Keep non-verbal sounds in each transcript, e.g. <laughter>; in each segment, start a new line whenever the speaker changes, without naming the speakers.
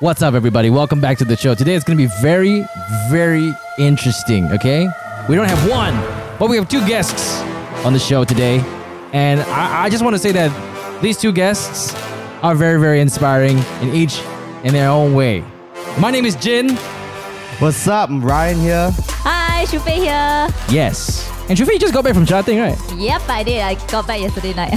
What's up, everybody? Welcome back to the show. Today it's going to be very, very interesting, okay? We don't have one, but we have two guests on the show today. And I, I just want to say that these two guests are very, very inspiring in each in their own way. My name is Jin.
What's up? I'm Ryan here.
Hi, Shufe here.
Yes. And Shufi, you just got back from Cherating, right?
Yep, I did. I got back yesterday night.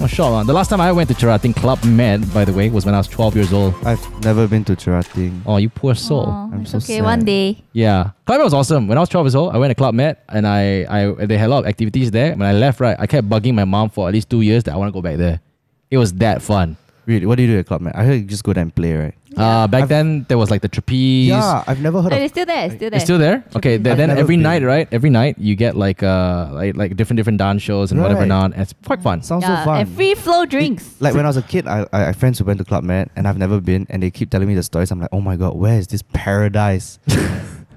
Oh, sure. man. The last time I went to Cherating Club Med, by the way, was when I was 12 years old.
I've never been to Cherating.
Oh, you poor soul.
Aw,
I'm
it's
so
okay,
sad.
one day.
Yeah, Club Med was awesome. When I was 12 years old, I went to Club Med and I, I they had a lot of activities there. When I left, right, I kept bugging my mom for at least two years that I want to go back there. It was that fun.
Really? What do you do at Club Med? I heard you just go there and play, right?
Uh, back
I've-
then there was like the trapeze.
Yeah, I've never heard
Oh,
of.
it's still there. It's still there.
It's still there. Okay, th-
I've
then
never
every
been.
night, right? Every night you get like uh like like different different dance shows and whatever
Right.
not. It's quite fun.
Sounds
yeah,
so fun.
and free flow drinks.
Like when I was a kid, I, I I have friends who went to Club Med and I've never been, and they keep telling me the stories. I'm like, oh my god, where is this paradise? <laughs>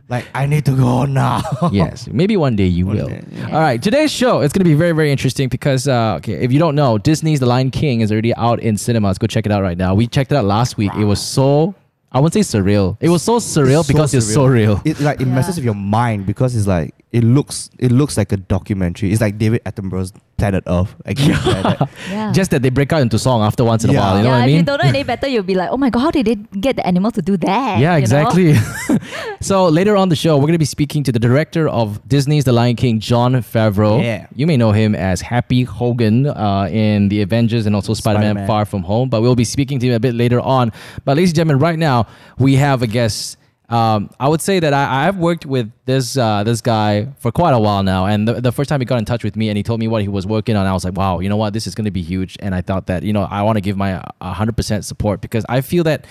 like I need to go <laughs> now.
yes, maybe one day you
One
will.
day,
yeah.
All right, today's show it's going to be very very interesting because uh, okay, if you don't know, Disney's The Lion King is already out in cinemas. Go check it out right now. We checked it out last week. It was so I wouldn't say surreal. It was so surreal
It's so
because it's so real.
It like it
Yeah.
messes with your mind because it's like it looks it looks like a documentary. It's like David Attenborough's Planet Earth. Again, like <laughs> that.
Yeah.
Just that they break out into song after once in a while. You know
yeah,
what I
if you
mean?
don't know any better, you'll be like, oh my god, how did they get the animals to do that?
Yeah, exactly. <laughs> <laughs> so later on the show, we're going to be speaking to the director of Disney's The Lion King, Jon Favreau.
Yeah.
You may know him as Happy Hogan uh, in The Avengers and also Spider-Man,
Spider-Man.
Far From Home. But we'll be speaking to him a bit later on. But ladies and gentlemen, right now we have a guest. Um, I would say that I, I've worked with this uh, this guy for quite a while now, and the, the first time he got in touch with me and he told me what he was working on, I was like, wow, you know what, this is going to be huge, and I thought that you know I want to give my hundred percent support because I feel that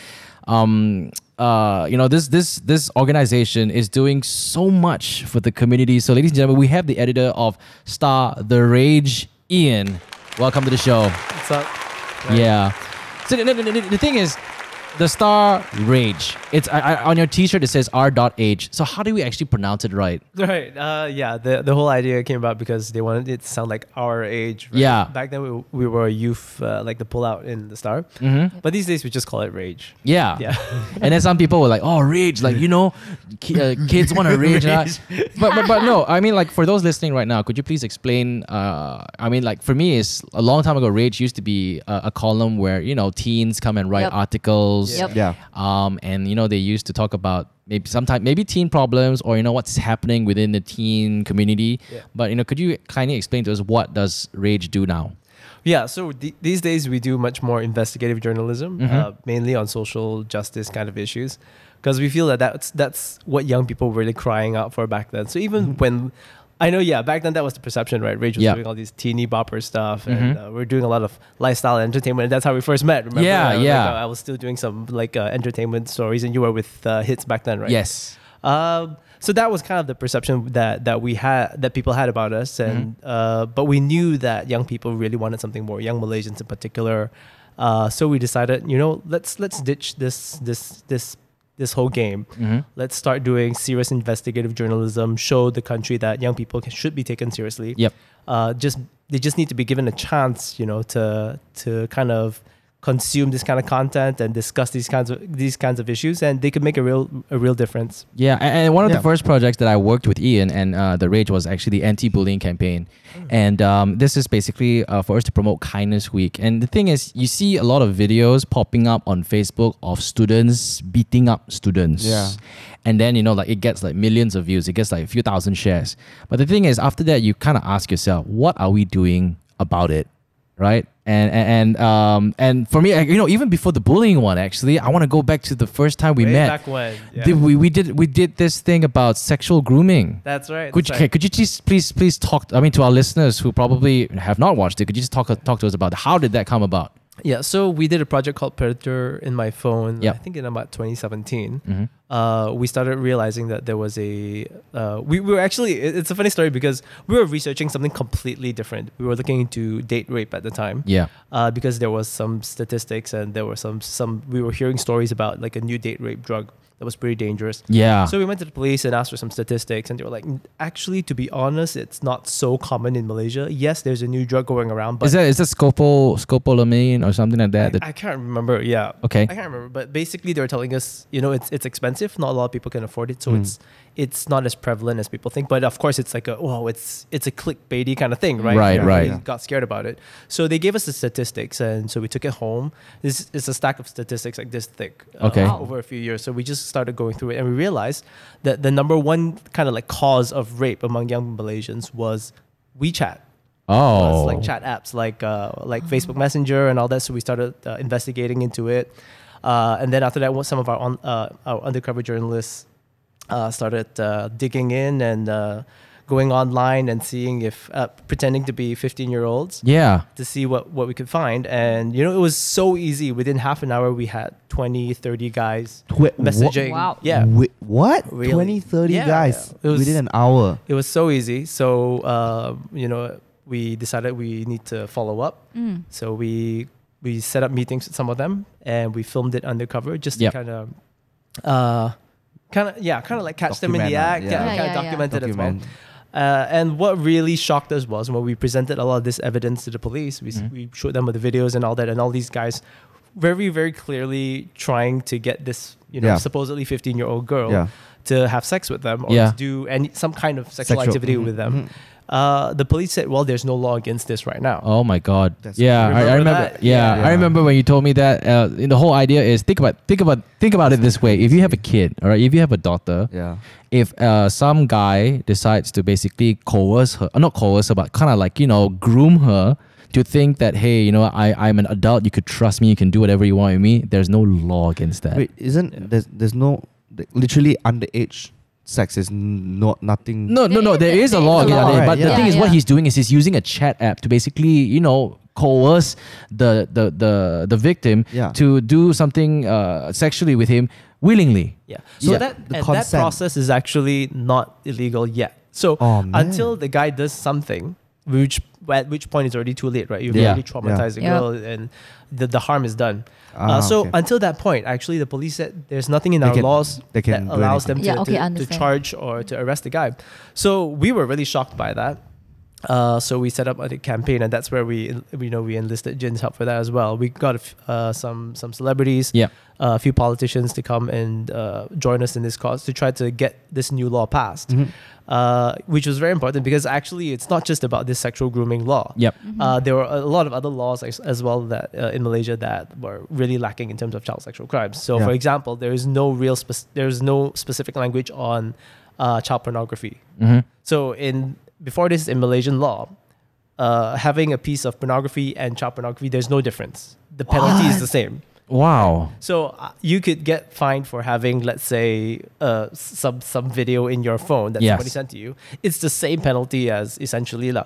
um uh you know this this this organization is doing so much for the community. So ladies and gentlemen we have the editor of star the rage ian. Welcome to the show.
What's up?
yeah. So the, the, the, the thing is the star rage it's I, I, on your t-shirt it says r.h so how do we actually pronounce it right
Right. Uh, yeah. The the whole idea came about because they wanted it to sound like our age. Right?
Yeah.
Back then we, we were a youth, uh, like the pull out in the star.
mm-hmm.
But these days we just call it rage.
yeah
Yeah. <laughs>
and then some people were like, "Oh, rage! Like you know, ki- uh, <laughs> kids want to rage." and I- but, but but no, I mean, like for those listening right now, could you please explain? Uh, I mean, like for me, it's a long time ago. Rage used to be a, a column where you know teens come and write
Yep.
articles.
Yep.
yeah.
Um, and you know they used to talk about maybe sometimes maybe teen problems or you know what's happening within the teen community.
Yeah.
But you know, could you kindly explain to us what does Rage do now?
Yeah, so th- these days we do much more investigative journalism,
Mhm.
uh, mainly on social justice kind of issues, because we feel that that's that's what young people were really crying out for back then. So even when I know, yeah, back then that was the perception, right? Rage was
Yeah.
doing all these teeny bopper stuff, and uh, we're doing a lot of lifestyle entertainment. And that's how we first met. Remember?
Yeah,
I was like,
yeah.
uh, I was still doing some like uh, entertainment stories, and you were with uh, Hitz back then, right?
Yes.
Um, so that was kind of the perception that that we had that people had about us, and uh, but we knew that young people really wanted something more, young Malaysians in particular. Uh, so we decided, you know, let's let's ditch this this this this whole game.
Mm-hmm.
Let's start doing serious investigative journalism. Show the country that young people can, should be taken seriously.
Yep.
Uh, just they just need to be given a chance, you know, to to kind of consume this kind of content and discuss these kinds of these kinds of issues, and they could make a real a real difference.
Yeah, a- and one of
Yeah.
the first projects that I worked with Ian and uh, the Rage was actually the anti-bullying campaign, and um, this is basically uh, for us to promote Kindness Week. And the thing is, you see a lot of videos popping up on Facebook of students beating up students.
Yeah.
And then you know, like it gets like millions of views. It gets like a few thousand shares. But the thing is, after that, you kind of ask yourself, what are we doing about it? right? And and um and for me, you know, even before the bullying one, actually, I want to go back to the first time we
Way
met.
back when. Yeah.
Did we, we did we did this thing about sexual grooming.
That's right.
Could
that's
you,
right.
could you just please please talk? I mean, to our listeners who probably have not watched it, could you just talk talk to us about how did that come about?
Yeah, so we did a project called Predator in my phone.
Yep.
I think in about 2017.
Mm-hmm.
Uh, we started realizing that there was a. Uh, we, we were actually. it- It's a funny story because we were researching something completely different. We were looking into date rape at the time.
Yeah.
Uh, because there was some statistics and there were some some. We were hearing stories about like a new date rape drug that was pretty dangerous.
Yeah.
So we went to the police and asked for some statistics, and they were like, actually, to be honest, it's not so common in Malaysia. Yes, there's a new drug going around, but
is that is that scopo scopolamine or something like that?
I, I can't remember. Yeah,
okay.
I can't remember. But basically, they were telling us, you know, it's it's expensive. Not a lot of people can afford it, so
Mm.
it's it's not as prevalent as people think. But of course, it's like a oh, it's it's a clickbaity kind of thing, right?
Right,
Everybody
right.
Got scared about it, so they gave us the statistics, and so we took it home. This is a stack of statistics like this thick, uh,
Okay.
Over a few years. So we just started going through it, and we realized that the number one kind of like cause of rape among young Malaysians was WeChat.
Oh.
It's like chat apps like uh, like Facebook Messenger and all that. So we started uh, investigating into it, uh, and then after that, some of our on, uh, our undercover journalists uh, started uh, digging in and uh, going online and seeing if uh, pretending to be 15 year olds
Yeah.
to see what, what we could find. And you know, it was so easy. Within half an hour, we had 20, 30 guys
Twi-
messaging.
Wow.
Yeah.
Wait, what?
Really?
20, 30
Yeah,
guys
yeah. It was-
within an hour.
It was so easy. So, uh, you know, we decided we need to follow up.
Mm.
So we we set up meetings with some of them and we filmed it undercover just to
Yep.
kind of, uh, kind of yeah, kind of like catch them in the act,
yeah.
yeah,
Yeah,
kind of
yeah.
document it as well. Uh, and what really shocked us was when we presented a lot of this evidence to the police. We, s
Mhm.
we showed them with the videos and all that, and all these guys, very very clearly trying to get this you know
Yeah.
supposedly 15 year old girl
Yeah.
to have sex with them or
Yeah.
to do any some kind of sexual,
Sexual-
activity
mhm,
with them.
mhm.
Uh, the police said, "Well, there's no law against this right now."
Oh my god.
That's-
yeah, I, I
Remember
remember.
that?
Yeah,
Yeah.
I remember when you told me that. Uh, the whole idea is think about think about think about it this way. If you have a kid, all right, if you have a daughter,
Yeah.
if uh, some guy decides to basically coerce her, not coerce her, but kind of like you know groom her to think that hey, you know, I I'm an adult, you could trust me, you can do whatever you want with me. There's no law against that.
Wait, isn't there's there's no literally underage sex is n- not nothing.
No, no, no. There is a law
There is a
against
law.
that. But the
Right,
thing
yeah.
is, what he's doing is he's using a chat app to basically, you know, coerce the the the the victim
Yeah.
to do something uh, sexually with him willingly.
Yeah. So
Yeah,
that
the
and that process is actually not illegal yet. So
Oh,
until the guy does something, which at which point it's already too late, right? You've
Yeah.
already traumatized the
Yeah.
girl, and the, the harm is done.
Ah,
uh, so
okay.
until that point, actually, the police said there's nothing in
They
our
can-
laws that allows
anything.
them to,
Yeah, okay,
to, to charge or to arrest the guy. So we were really shocked by that. Uh, so we set up a campaign, and that's where we, you know, we enlisted Jin's help for that as well. We got a f- uh, some some celebrities,
Yeah.
uh, a few politicians to come and uh, join us in this cause to try to get this new law passed,
Mhm.
uh, which was very important because actually it's not just about this sexual grooming law.
Yep.
Mm-hmm.
Uh, there were a lot of other laws as, as well that uh, in Malaysia that were really lacking in terms of child sexual crimes. So,
Yeah.
for example, there is no real spec- there is no specific language on uh, child pornography.
hmm
So, in before this in Malaysian law, uh, having a piece of pornography and child pornography, there's no difference. The penalty is the same.
Wow.
So uh, you could get fined for having, let's say, uh, some some video in your phone that
Yes.
somebody sent to you. It's the same penalty as essentially la,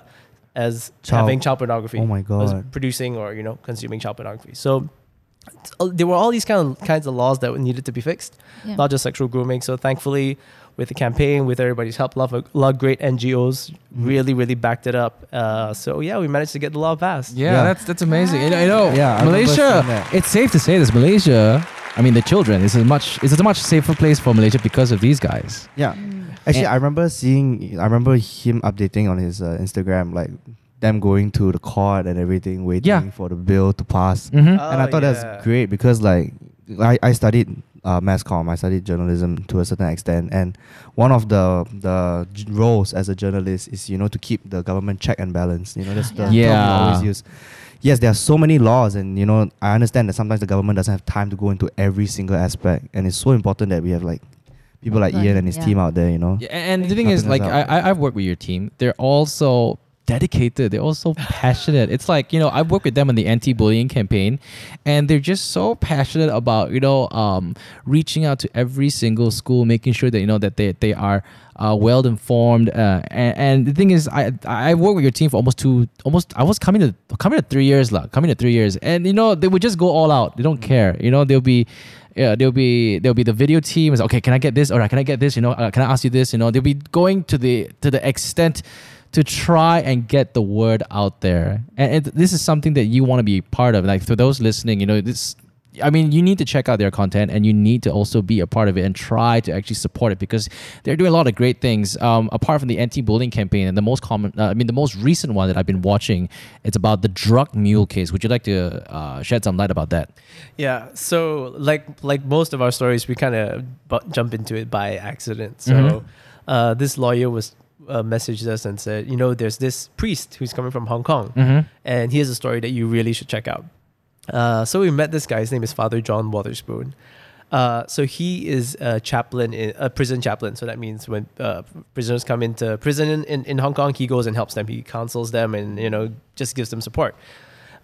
as
Child-
having child pornography.
Oh my
as
God.
producing or you know consuming child pornography. So uh, there were all these kind of kinds of laws that needed to be fixed,
Yeah.
not just sexual grooming. So thankfully, with the campaign, with everybody's help, a lot of, a lot of great NGOs
Mm-hmm.
really, really backed it up. Uh, so yeah, we managed to get the law passed.
Yeah,
Yeah.
that's that's amazing. You know, you know
Yeah,
Malaysia. It's safe to say this. Malaysia. I mean, the children is a much is a much safer place for Malaysia because of these guys.
Yeah.
Mm.
Actually,
And-
I remember seeing. I remember him updating on his uh, Instagram, like them going to the court and everything, waiting
Yeah.
for the bill to pass.
Mm-hmm.
and I
Oh,
thought
yeah.
that's great because like I, I studied uh, mass comm, I studied journalism to a certain extent, and one of the the roles as a journalist is you know to keep the government check and balance. You know that's the term we always use. Yes, there are so many laws, and you know I understand that sometimes the government doesn't have time to go into every single aspect, and it's so important that we have like people like
Like,
Ian and his
yeah.
team out there. You know.
Yeah, and the thing is, like,
us
I,
out.
I, I've worked with your team. They're also dedicated. They're also passionate. It's like, you know, I've worked with them on the anti-bullying campaign and they're just so passionate about, you know, um, reaching out to every single school, making sure that, you know, that they, they are uh, well informed. Uh, and, and the thing is, I, I worked with your team for almost two, almost, I was coming to, coming to three years, lah, coming to three years. And, you know, they would just go all out. They don't care. You know, they'll be, yeah, there'll be there'll be the video team. Is okay. Can I get this? All right. Can I get this? You know, uh, can I ask you this? You know, they'll be going to the to the extent to try and get the word out there. And it, this is something that you want to be part of. Like for those listening, you know, this I mean, you need to check out their content and you need to also be a part of it and try to actually support it because they're doing a lot of great things. Um, apart from the anti-bullying campaign and the most common, uh, I mean, the most recent one that I've been watching, it's about the drug mule case. Would you like to uh, shed some light about that?
Yeah. So like like most of our stories, we kind of bu- jump into it by accident. So
Mhm.
uh, this lawyer was uh, messaged us and said, you know, there's this priest who's coming from Hong Kong,
Mm-hmm.
and here's a story that you really should check out. Uh, so we met this guy. His name is Father John Wotherspoon. Uh, so he is a chaplain, in, a prison chaplain. So that means when uh, prisoners come into prison in, in, in Hong Kong, he goes and helps them. He counsels them and you know just gives them support.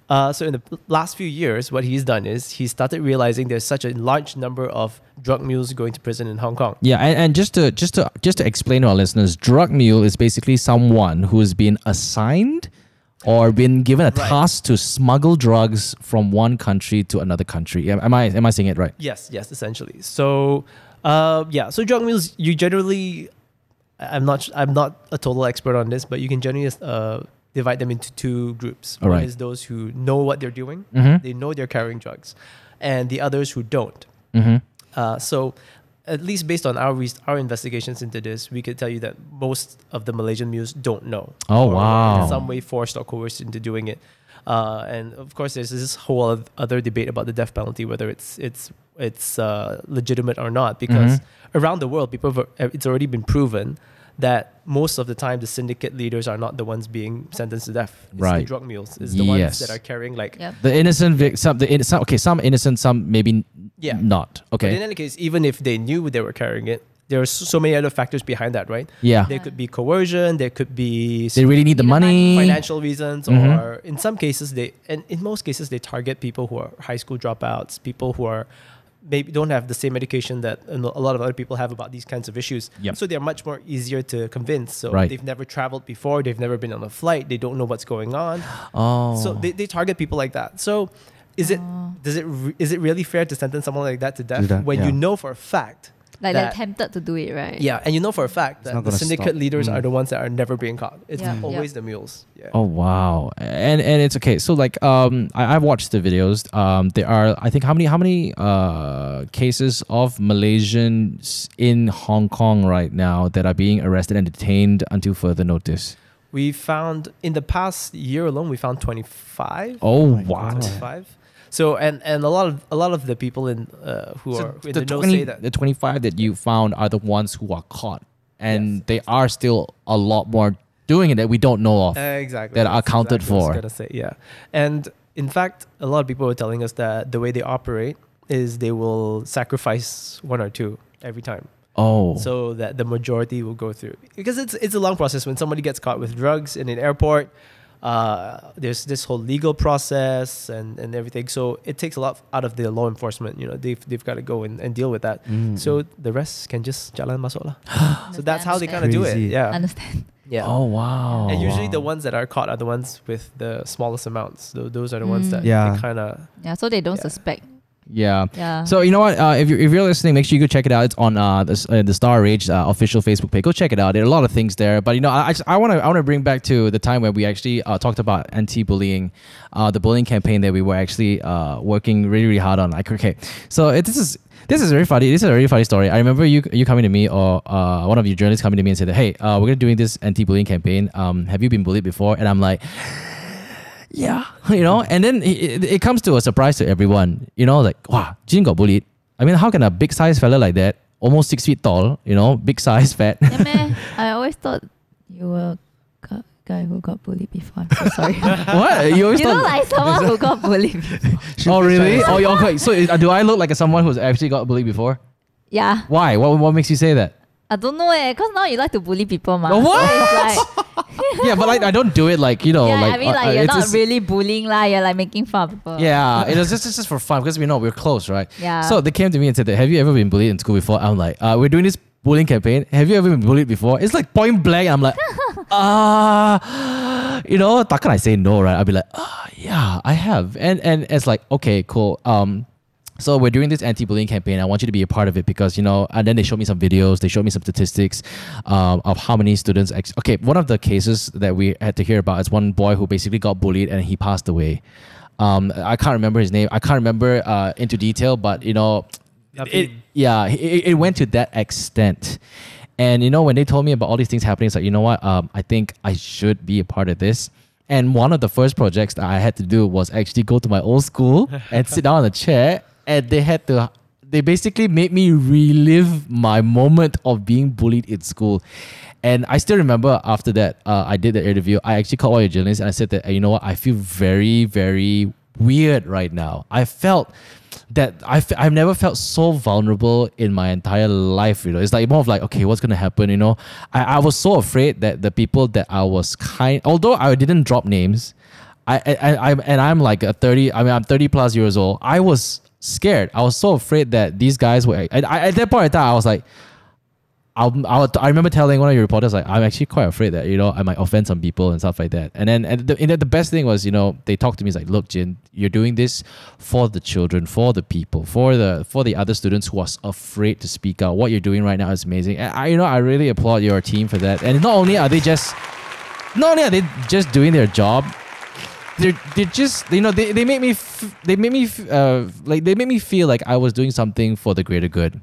Uh, so in the last few years, what he's done is he started realizing there's such a large number of drug mules going to prison in Hong Kong.
Yeah, and, and just to just to just to explain to our listeners, drug mule is basically someone who has been assigned or been given a
Right.
task to smuggle drugs from one country to another country. Am, I am I saying it right?
Yes, yes, essentially. So, uh, yeah. So drug mules, you generally, I'm not, I'm not a total expert on this, but you can generally uh, divide them into two groups.
All
One
right.
is those who know what they're doing,
Mm-hmm.
they know they're carrying drugs, and the others who don't.
Mm-hmm.
Uh, so, at least based on our res- our investigations into this, we could tell you that most of the Malaysian mules don't know.
Oh, wow.
In some way, forced or coerced into doing it. Uh, and of course, there's this whole other debate about the death penalty, whether it's it's it's uh, legitimate or not, because
Mm-hmm.
around the world, people have, it's already been proven that most of the time the syndicate leaders are not the ones being sentenced to death. It's the
Right.
drug mules. It's the
Yes.
ones that are carrying like
Yep.
The innocent vic- some the in, some okay some innocent some maybe
Yeah.
not
But in any case, even if they knew they were carrying it, there are so many other factors behind that, right?
yeah
There could be coercion. There could be
they really need the money
financial reasons,
Mhm.
or in some cases, they and in most cases they target people who are high school dropouts, people who are maybe don't have the same education that a lot of other people have about these kinds of issues.
Yep.
So they're much more easier to convince. So
Right.
they've never traveled before, they've never been on a flight, they don't know what's going on.
oh
So they, they target people like that. So is it
Oh.
does it re- is it really fair to sentence someone like that to death
that,
when
yeah.
you know for a fact
Like
that-
they're tempted to do it, right?
yeah, and you know for a fact
It's
that the syndicate
stop.
leaders
Mm.
are the ones that are never being caught. It's
Yeah.
always
Yeah.
the mules. Yeah.
Oh wow, and and it's okay. So like, um, I, I've watched the videos. Um, there are I think how many how many uh cases of Malaysians in Hong Kong right now that are being arrested and detained until further notice.
We found in the past year alone, we found 25.
Oh
my
wow.
25. So and and a lot of a lot of the people in uh, who
So
are in
the
the know
20
say that
the twenty five that you found are the ones who are caught, and
Yes.
they are still a lot more doing it that we don't know of.
exactly
that are accounted
exactly what I was
for.
gonna say yeah, and in fact, a lot of people were telling us that the way they operate is they will sacrifice one or two every time.
oh,
so that the majority will go through because it's it's a long process when somebody gets caught with drugs in an airport uh, there's this whole legal process and, and everything so it takes a lot out of the law enforcement you know they've, they've got to go and, and deal with that
Mm.
so the rest can just jalan masuk lah <gasps> so that's how they kind of do it yeah
Understand.
yeah
oh wow.
and usually the ones that are caught are the ones with the smallest amounts Tho- those are the ones
Mm.
that
Yeah.
kind of
Yeah, so they don't
Yeah.
suspect.
Yeah.
Yeah.
So you know what? Uh, if you're if you're listening, make sure you go check it out. It's on uh, the, uh, the Star Rage uh, official Facebook page. Go check it out. There are a lot of things there. But you know, I I want to I want to bring back to the time where we actually uh, talked about anti-bullying, uh, the bullying campaign that we were actually uh, working really really hard on. Like okay, so it, this is. This is very funny. This is a really funny story. I remember you you coming to me or uh, one of your journalists coming to me and said, "Hey, uh, we're gonna doing this anti-bullying campaign. Um, have you been bullied before?" And I'm like, yeah, <laughs> you know, and then it, it comes to a surprise to everyone, you know, like, wow, Jin got bullied. I mean, how can a big size fella like that, almost six feet tall, you know, big size, <laughs> fat?
yeah, meh. I always thought you were a guy who got bullied before. I'm so sorry. <laughs>
what? You always
you look
thought.
like someone who got bullied before.
oh, really? Oh, you're okay. So, uh, do I look like someone who's actually got bullied before?
Yeah.
Why? What, what makes you say that?
I don't know eh, cause now you like to bully people, ma.
What?
So like, <laughs>
yeah, but like, I don't do it like, you know,
yeah,
like.
I mean,
uh,
like
uh,
you're
it's
not
just-
really bullying lah. You're like making fun of people.
Yeah, it <laughs> was just, it's just for fun because we know we're close, right?
Yeah.
So they came to me and said, that, "Have you ever been bullied in school before?" I'm like, uh, "We're doing this bullying campaign. Have you ever been bullied before?" It's like point blank. I'm like, <laughs> ah, you know, how can I say no, right? I'll be like, ah, yeah, I have, and and it's like, okay, cool. Um, so we're doing this anti-bullying campaign. I want you to be a part of it because you know. And then they showed me some videos. They showed me some statistics um, of how many students. Ex- okay, one of the cases that we had to hear about is one boy who basically got bullied and he passed away. Um, I can't remember his name. I can't remember uh, into detail, but you know, it, yeah, it, it went to that extent. And you know, when they told me about all these things happening, it's like, you know what? Um, I think I should be a part of this. And one of the first projects that I had to do was actually go to my old school and sit down on a chair, and they had to. They basically made me relive my moment of being bullied in school. And I still remember after that, uh, I did the interview. I actually called all your journalists and I said that, you know what? I feel very, very weird right now. I felt that I've, I've never felt so vulnerable in my entire life. You know, it's like more of like, okay, what's gonna happen? You know, I, I was so afraid that the people that I was kind, although I didn't drop names, I, I, I and I'm like a thirty. I mean, I'm thirty plus years old. I was scared. I was so afraid that these guys were. And I, at that point I thought I was like. I'll, I'll, I remember telling one of your reporters like I'm actually quite afraid that you know I might offend some people and stuff like that. And then and the, and the best thing was you know they talked to me it's like look Jin you're doing this for the children for the people for the for the other students who are afraid to speak out. What you're doing right now is amazing. And I you know I really applaud your team for that. And not only are they just not only are they just doing their job they're they're just you know they, they make me f- they make me f- uh like they make me feel like I was doing something for the greater good.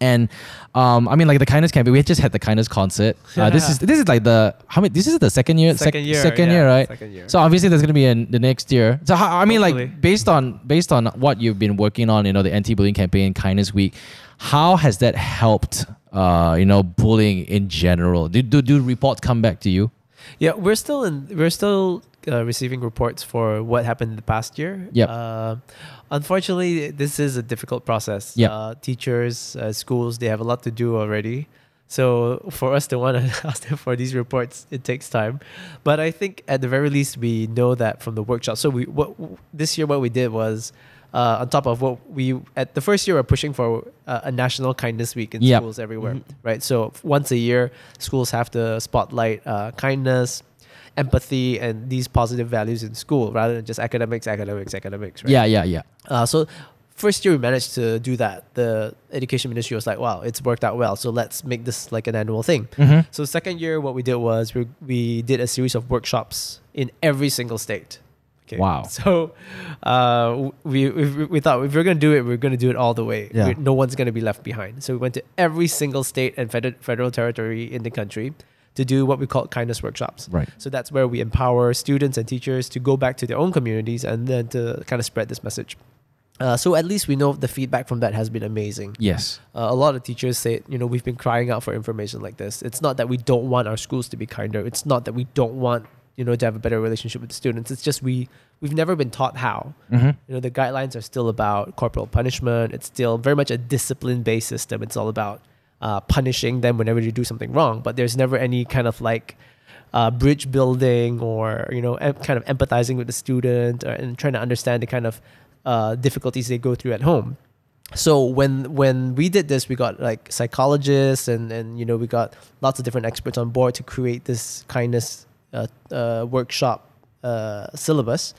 And um, I mean, like the kindness campaign, we just had the kindness concert. Uh, <laughs> this is this is like the how many? This is the second year, sec-
Second year,
second
yeah,
year, right?
second year.
So obviously, there's gonna be in the next year. So how, I mean,
Hopefully.
like based on based on what you've been working on, you know, the anti-bullying campaign, kindness week, how has that helped? Uh, you know, bullying in general. Do do, do reports come back to you?
Yeah, we're still in. We're still uh, receiving reports for what happened in the past year.
Yep.
Uh, unfortunately, this is a difficult process.
Yep.
Uh, teachers, uh, schools, they have a lot to do already. So for us to want to <laughs> ask them for these reports, it takes time. But I think at the very least, we know that from the workshop. So we what this year what we did was. Uh, on top of what we at the first year we're pushing for uh, a national kindness week in
Yep.
schools everywhere right so once a year schools have to spotlight uh, kindness empathy and these positive values in school rather than just academics academics academics right
Yeah, yeah, yeah.
uh, so first year we managed to do that the education ministry was like wow it's worked out well so let's make this like an annual thing
Mm-hmm.
so second year what we did was we, we did a series of workshops in every single state okay
Wow. <laughs>
so uh, we, we we thought if we're gonna do it we're gonna do it all the way
Yeah.
No one's gonna be left behind so we went to every single state and federal, federal territory in the country to do what we call kindness workshops
Right.
so that's where we empower students and teachers to go back to their own communities and then to kind of spread this message. Uh, so at least we know the feedback from that has been amazing.
Yes.
Uh, a lot of teachers say, you know, we've been crying out for information like this. It's not that we don't want our schools to be kinder. It's not that we don't want, you know, to have a better relationship with the students. It's just we we've never been taught how.
Mm-hmm.
You know, the guidelines are still about corporal punishment. It's still very much a discipline-based system. It's all about uh, punishing them whenever you do something wrong. But there's never any kind of like uh, bridge building or you know em- kind of empathizing with the student or, and trying to understand the kind of uh, difficulties they go through at home. So when when we did this, we got like psychologists and and you know we got lots of different experts on board to create this kindness uh, uh, workshop uh, syllabus.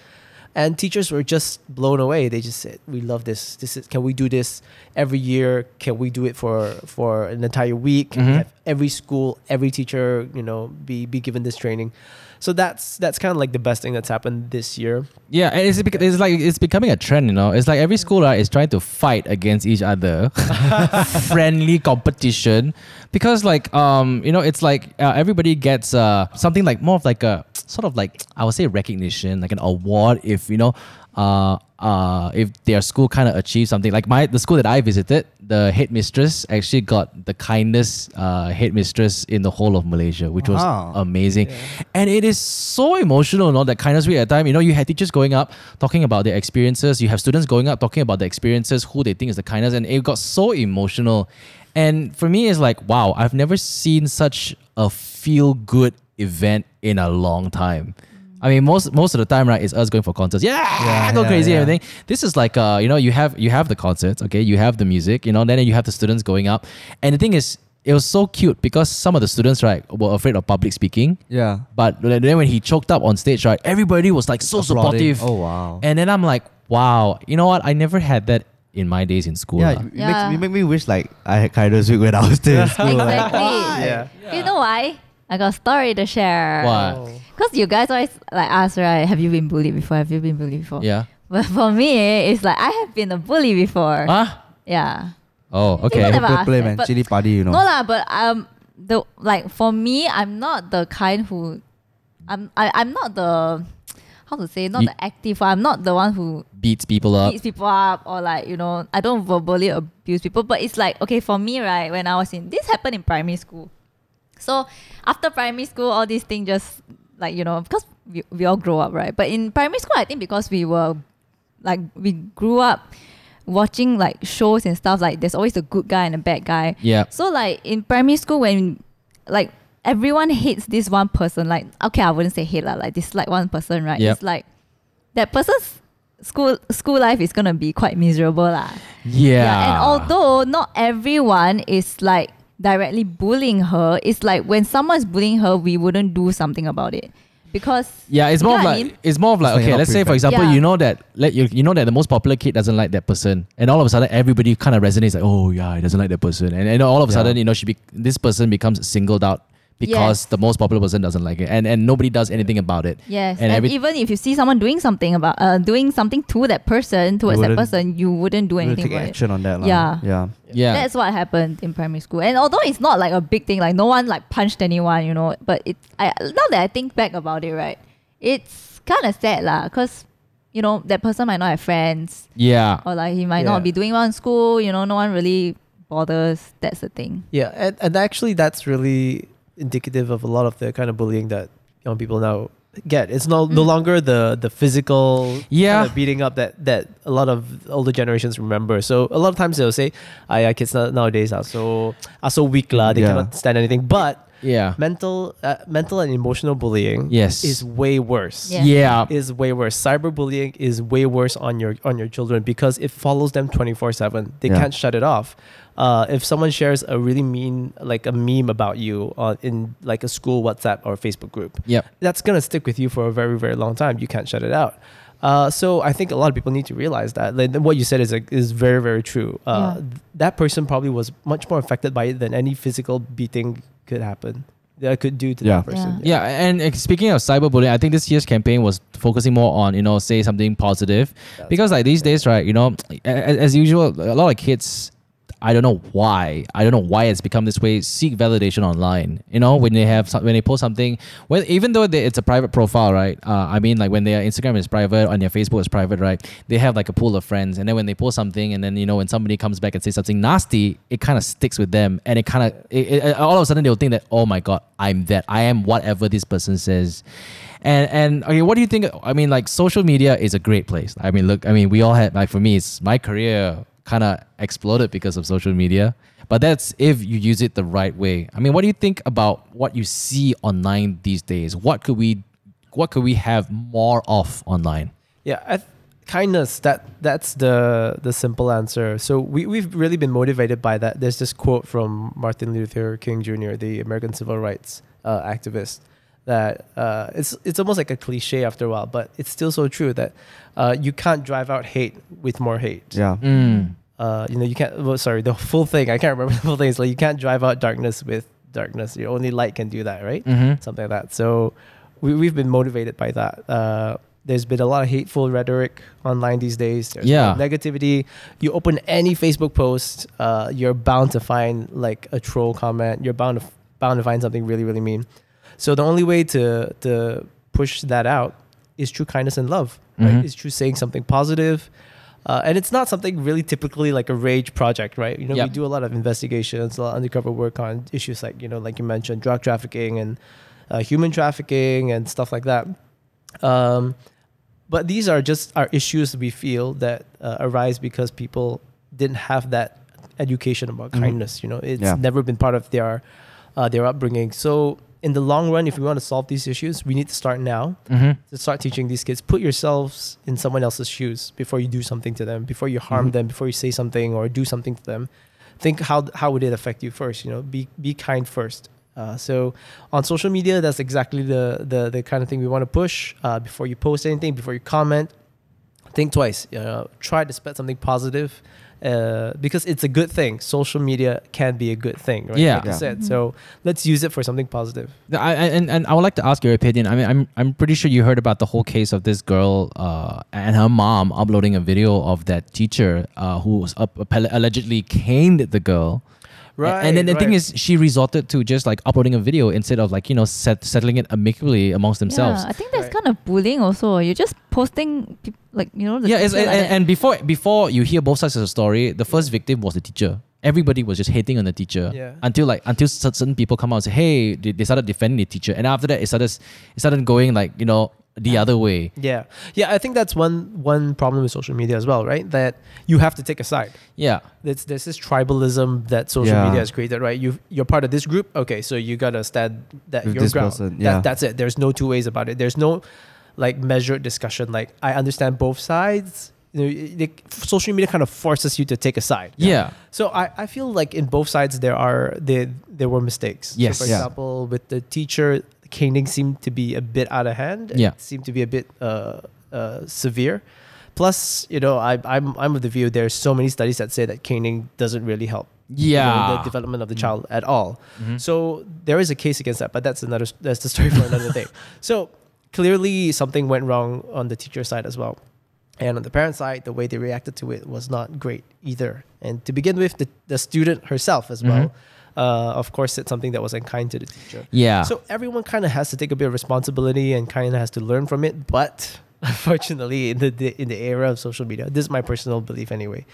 And teachers were just blown away. They just said, "We love this. This is. Can we do this every year? Can we do it for for an entire week? We
Mhm.
have every school, every teacher, you know, be be given this training?" So that's that's kind of like the best thing that's happened this year.
Yeah, and it's, bec- it's like it's becoming a trend, you know. It's like every school right, is trying to fight against each other, <laughs> friendly competition, because like um you know it's like uh, everybody gets uh something like more of like a sort of like I would say recognition, like an award if you know uh uh if their school kind of achieves something. Like my the school that I visited, the headmistress actually got the kindest uh headmistress in the whole of Malaysia, which was
Wow.
amazing. And it is so emotional, not that kindness week at a time. You know, you had teachers going up talking about their experiences. You have students going up talking about their experiences, who they think is the kindness, and it got so emotional. And for me, it's like, wow, I've never seen such a feel good event in a long time. I mean, most most of the time, right, is us going for concerts. Yeah,
Yeah,
go
yeah,
crazy
yeah.
and everything. This is like, uh, you know, you have you have the concerts, okay, you have the music, you know, then you have the students going up, and the thing is, it was so cute because some of the students, right, were afraid of public speaking.
Yeah.
But then when he choked up on stage, right, everybody was like so
Applauding.
supportive.
Oh wow.
And then I'm like, wow, you know what? I never had that in my days in school.
yeah,
lah.
it,
Yeah.
Makes, it make me wish like I had kindness week when I was still in <laughs> school. like,
Exactly.
Yeah.
You know why? I got a story to share.
What?
Oh.
Cause you guys always like ask, right? Have you been bullied before? Have you been bullied before?
Yeah.
But for me, it's like I have been a bully before.
Huh?
Yeah.
Oh,
People
okay.
never
Play,
ask
play,
that,
man. Chili party, you know.
No lah, but um, the like for me, I'm not the kind who, I'm I, I'm not the, how to say, not
Ye-
the active. one. I'm not the one who
Beats people up.
beats people up or like you know I don't verbally abuse people. But it's like okay for me, right? When I was in this happened in primary school, so after primary school, all these things just like you know because we, we all grow up, right? But in primary school, I think because we were like we grew up watching like shows and stuff like there's always a good guy and a bad guy
Yeah.
so like in primary school when like everyone hates this one person, like okay, I wouldn't say hate lah, like dislike one person, right?
Yep.
It's like that person's school school life is gonna be quite miserable lah.
Yeah.
And although not everyone is like directly bullying her, it's like when someone's bullying her, we wouldn't do something about it. Because
Yeah, it's more of
what I
like
mean?
it's more of like
It's
okay, let's say for example,
Yeah.
you know that let you you know that the most popular kid doesn't like that person, and all of a sudden everybody kind of resonates like, oh yeah, he doesn't like that person, and and all of a
Yeah.
sudden you know she be, this person becomes singled out because
Yes.
the most popular person doesn't like it, and and nobody does anything about it.
yes,
And
and,
every-
even if you see someone doing something about uh doing something to that person, towards that person, you wouldn't do
We'll
anything
take
about it.
action on that. lah.
Yeah.
Yeah.
Yeah,
That's what happened in primary school. And although it's not like a big thing, like no one like punched anyone, you know, but it I now that I think back about it, right, it's kind of sad lah, cause you know that person might not have friends,
yeah,
or like he might
Yeah.
not be doing well in school. You know, no one really bothers. That's the thing.
Yeah, and, and actually, that's really indicative of a lot of the kind of bullying that young people now get. It's no no
Mm.
longer the the physical
Yeah.
kind of beating up that that a lot of older generations remember. So a lot of times they'll say, "I yeah, kids nowadays are so are so weak lah. They
Yeah.
cannot stand anything." But
yeah,
mental uh, mental and emotional bullying
yes,
is way worse.
Yeah.
yeah,
Is way worse. Cyberbullying is way worse on your on your children because it follows them twenty four seven. They
Yeah.
can't shut it off. Uh, if someone shares a really mean like a meme about you on in like a school WhatsApp or Facebook group,
yep,
that's gonna stick with you for a very very long time. You can't shut it out. Uh, so I think a lot of people need to realize that. Like, what you said is like, is very very true. Uh,
Yeah.
th- That person probably was much more affected by it than any physical beating could happen. That could do to
Yeah.
that person.
Yeah, and uh, speaking of cyberbullying, I think this year's campaign was focusing more on you know say something positive
That's
because like these days, right? You know, as, as usual, a lot of kids. I don't know why. I don't know why it's become this way. Seek validation online. You know, when they have when they post something, when even though they, it's a private profile, right? Uh, I mean, like when their Instagram is private and their Facebook is private, right? They have like a pool of friends, and then when they post something, and then you know when somebody comes back and says something nasty, it kind of sticks with them, and it kind of all of a sudden they'll think that oh my god, I'm that. I am whatever this person says. And and okay, what do you think? I mean, like social media is a great place. I mean, look, I mean, we all had like for me, it's my career kind of exploded because of social media. But that's if you use it the right way. I mean, what do you think about what you see online these days? What could we, what could we have more of online?
Yeah, th- kindness. That that's the the simple answer. So we we've really been motivated by that. There's this quote from Martin Luther King Jr., the American civil rights uh, activist, that uh, it's it's almost like a cliche after a while, but it's still so true that uh, you can't drive out hate with more hate.
Yeah.
Mm.
Uh, you know, you can't. Well, sorry, the full thing. I can't remember <laughs> the full thing. It's like you can't drive out darkness with darkness. Your only light can do that, right?
Mm-hmm.
something like that. So we, we've been motivated by that. Uh, there's been a lot of hateful rhetoric online these days. There's
Yeah.
negativity. You open any Facebook post, uh, you're bound to find like a troll comment. You're bound to bound to find something really really mean. So the only way to to push that out is through kindness and love. Right?
Mhm.
Is through saying something positive. Uh, and it's not something really typically like a rage project, right? You know,
Yep.
we do a lot of investigations, a lot of undercover work on issues like, you know, like you mentioned, drug trafficking and uh, human trafficking and stuff like that. Um, but these are just our issues we feel that uh, arise because people didn't have that education about
Mhm.
kindness. You know, it's
Yeah.
never been part of their uh, their upbringing. So in the long run, if we want to solve these issues, we need to start now
Mm-hmm.
to start teaching these kids. Put yourselves in someone else's shoes before you do something to them, before you harm
Mhm.
them, before you say something or do something to them. Think how how would it affect you first? You know, be be kind first. Uh, so on social media, that's exactly the the, the kind of thing we want to push. Uh, before you post anything, before you comment, think twice. You know, try to spread something positive uh, because it's a good thing. Social media can be a good thing, right?
Yeah.
Like you
Yeah.
said. So let's use it for something positive.
I, I- and, and I would like to ask your opinion. I mean, I'm I'm pretty sure you heard about the whole case of this girl uh, and her mom uploading a video of that teacher uh, who was up, allegedly caned the girl.
Right.
And then the thing is, she resorted to just like uploading a video instead of like you know set, settling it amicably amongst themselves.
Yeah, I think that's
Right.
kind of bullying also. You're just posting peop- like you know the
Yeah, it's, and,
like
and, and before before you hear both sides of the story, the first victim was the teacher. Everybody was just hating on the teacher
Yeah.
until like until cer- certain people come out and say, "Hey," they, they started defending the teacher, and after that, it started it started going like you know the other way.
Yeah, yeah. I think that's one one problem with social media as well, right? That you have to take a side.
Yeah,
There's there's this tribalism that social
Yeah.
media has created, right? You you're part of this group, okay, so you gotta stand that
With
your
this
ground.
person,
That-
yeah.
that's it. There's no two ways about it. There's no like measured discussion. Like I understand both sides. You know, it- it- social media kind of forces you to take a side.
yeah,
So I, I feel like in both sides there are there there were mistakes.
Yes.
So for
Yeah.
example, with the teacher, caning seemed to be a bit out of hand. It
Yeah.
seemed to be a bit uh, uh, severe. Plus, you know, I, I'm I'm of the view there's so many studies that say that caning doesn't really help you know,
yeah.
the development of the child at all.
Mhm.
So there is a case against that, but that's another that's the story for another day. <laughs> So clearly something went wrong on the teacher side as well. And on the parent side, the way they reacted to it was not great either. And to begin with, the, the student herself as well, uh, of course, said something that was unkind to the teacher.
yeah.
So everyone kind of has to take a bit of responsibility and kind of has to learn from it. But <laughs> unfortunately, in the, the in the era of social media, this is my personal belief anyway.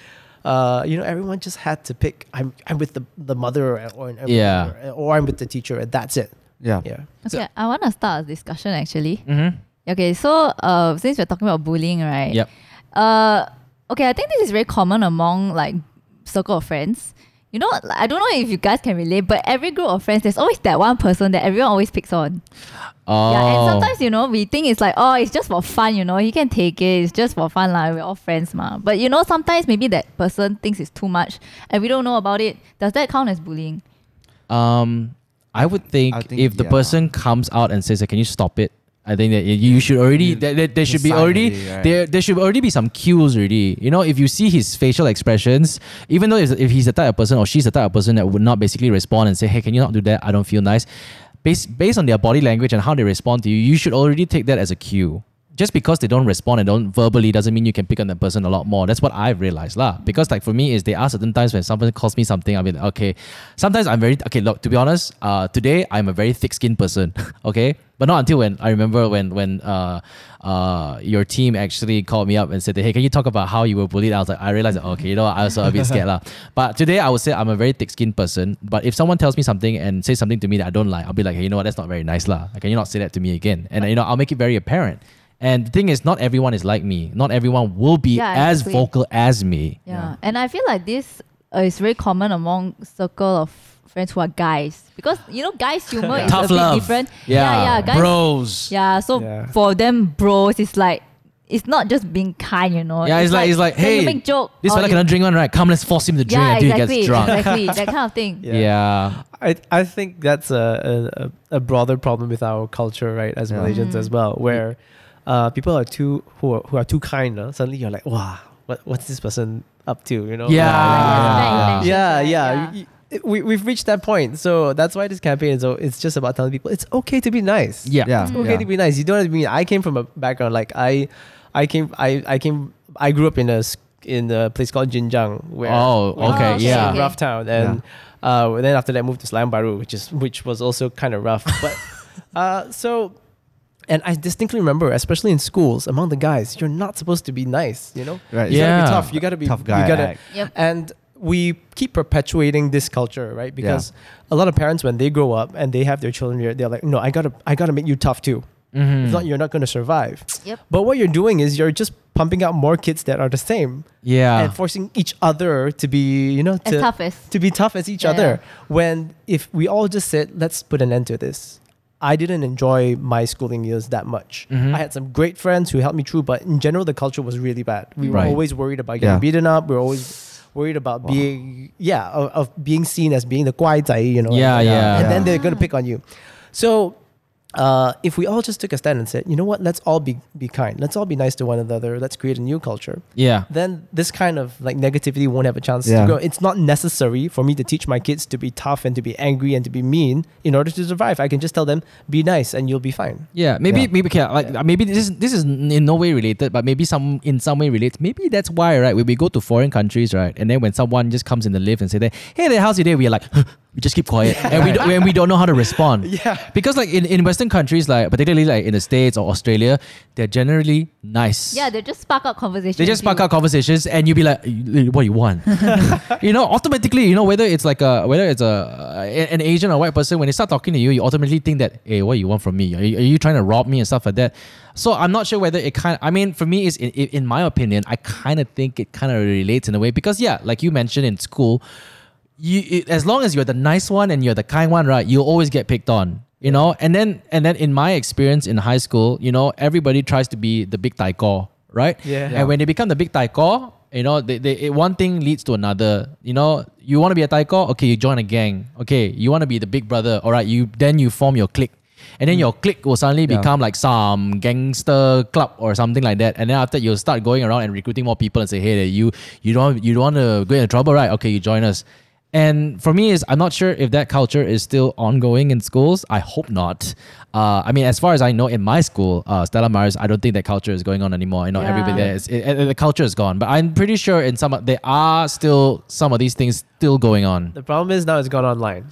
Uh, you know, everyone just had to pick. I'm I'm with the the mother or, or
Yeah.
or, or I'm with the teacher, and that's it.
Yeah.
Yeah.
okay, I want to start a discussion actually.
mm-hmm.
Okay, so uh, since we're talking about bullying, right?
Yep.
Uh, okay, I think this is very common among like circle of friends. You know, I don't know if you guys can relate, but every group of friends, there's always that one person that everyone always picks on.
Oh.
Yeah, and sometimes you know we think it's like oh it's just for fun, you know he can take it, it's just for fun lah. We're all friends ma. But you know sometimes maybe that person thinks it's too much and we don't know about it. Does that count as bullying?
Um, I would think,
I think,
if the
yeah.
person comes out and says, "Can you stop it?" I think that you- should already there, there, there should be already
right?
there there should already be some cues already. You know, if you see his facial expressions, even though if, if he's the type of person or she's the type of person that would not basically respond and say, "Hey, can you not do that? I don't feel nice." Based based on their body language and how they respond to you, you should already take that as a cue. Just because they don't respond and don't verbally doesn't mean you can pick on that person a lot more. That's what I've realized lah. Because like for me, is there are certain times when someone calls me something, I'll be like, okay. Sometimes I'm very okay. Look, to be honest, uh, today I'm a very thick-skinned person. <laughs> okay, but not until when I remember when when uh, uh, your team actually called me up and said, hey, can you talk about how you were bullied? I was like, I realized, that, okay, you know, I was a bit scared lah. <laughs> But today I would say I'm a very thick-skinned person. But if someone tells me something and says something to me that I don't like, I'll be like, hey, you know what? That's not very nice lah. Can you not say that to me again? And you know, I'll make it very apparent. And the thing is, not everyone is like me. Not everyone will be
Yeah,
as
exactly.
vocal as me.
Yeah. And I feel like this uh, is very common among circle of friends who are guys because you know guys <laughs> humor is
Tough
a
love.
bit different.
Yeah,
yeah, guys.
bros.
Yeah, so
Yeah.
for them, bros, it's like it's not just being kind, you know.
Yeah, it's like- it's like,
when you
hey,
make joke.
This
or
fella cannot drink one, right? Come, let's force him to drink
Yeah,
until
exactly,
he gets drunk.
exactly, that <laughs> kind of thing.
Yeah.
Yeah.
I I think that's a, a a- a broader problem with our culture, right, as
Yeah.
Malaysians
Mm.
as well, where uh, people are too who are, who are too kind. Uh, suddenly you're like, wow, what what's this person up to? You know?
Yeah.
Like,
Ah.
bad intentions,
yeah,
right?
yeah. Y- y- We we've reached that point, so that's why this campaign is. o- It's just about telling people it's okay to be nice.
Yeah.
Yeah.
It's okay to be nice. You don't have to be. I came from a background like I, I came. I I came. I grew up in a s- in a place called Jinjang, where
Oh, okay,
was
yeah.
rough town, and uh, then after that moved to Selayang Baru, which is which was also kind of rough. But <laughs> uh, so, and I distinctly remember, especially in schools, among the guys, you're not supposed to be nice. You know,
Right.
you gotta
Yeah.
be tough. You gotta be
Tough guy
You gotta,
act.
Yep.
and we keep perpetuating this culture, right? Because a lot of parents, when they grow up and they have their children, they're, they're like, no, I gotta, I gotta make you tough too.
Mhm.
If not, you're not gonna survive.
Yep.
But what you're doing is you're just pumping out more kids that are the same
yeah.
and forcing each other to be, you know,
As
to,
tough as
to be tough as each
Yeah.
other. When if we all just said, let's put an end to this. I didn't enjoy my schooling years that much.
Mhm.
I had some great friends who helped me through, but in general, the culture was really bad. We were always worried about getting
Yeah.
beaten up. We were always worried about
Wow.
being, yeah, of, of being seen as being the guai zai, you know.
Yeah,
and,
yeah.
And then they're gonna pick on you. So uh, if we all just took a stand and said, you know what, let's all be be kind, let's all be nice to one another, let's create a new culture,
Yeah.
then this kind of like negativity won't have a chance
Yeah.
to go. It's not necessary for me to teach my kids to be tough and to be angry and to be mean in order to survive. I can just tell them, be nice and you'll be fine.
Yeah, maybe
Yeah.
maybe okay, like
Yeah.
maybe this is this is in no way related, but maybe some in some way relates. Maybe that's why, right? When we go to foreign countries, right, and then when someone just comes in the lift and say that, "Hey, there, how's your day?" We are like, <laughs> we just keep quiet, and we don't, and we don't know how to respond. <laughs>
Yeah.
Because like in, in Western countries, like particularly like in the States or Australia, they're generally nice.
Yeah, they just spark up conversations.
They just spark
you-
out conversations, and you be like, "Eh, "What do you want?" <laughs> <laughs> you know, automatically, you know, whether it's like a whether it's a an Asian or white person, when they start talking to you, you automatically think that, "Hey, what do you want from me? Are you, are you trying to rob me and stuff like that?" So I'm not sure whether it kind. I mean, for me, is in, in in my opinion, I kind of think it kind of relates in a way because yeah, like you mentioned in school, you it, as long as you're the nice one and you're the kind one, right? You'll always get picked on. You know, and then and then in my experience in high school, you know, everybody tries to be the big taiko, right?
Yeah.
And when they become the big taiko, you know, they, they it, one thing leads to another. You know, you want to be a taiko, okay, you join a gang. Okay, you want to be the big brother, all right. You then you form your clique, and then mm. your clique will suddenly
Yeah.
become like some gangster club or something like that. And then after you'll start going around and recruiting more people and say, hey, you you don't you don't want to go into trouble, right? Okay, you join us. And for me, is I'm not sure if that culture is still ongoing in schools. I hope not. Uh, I mean, as far as I know, in my school, uh, Stella Maris, I don't think that culture is going on anymore. You know, everybody there is it, it- the culture is gone. But I'm pretty sure in some there are still some of these things still going on.
The problem is now it's gone online.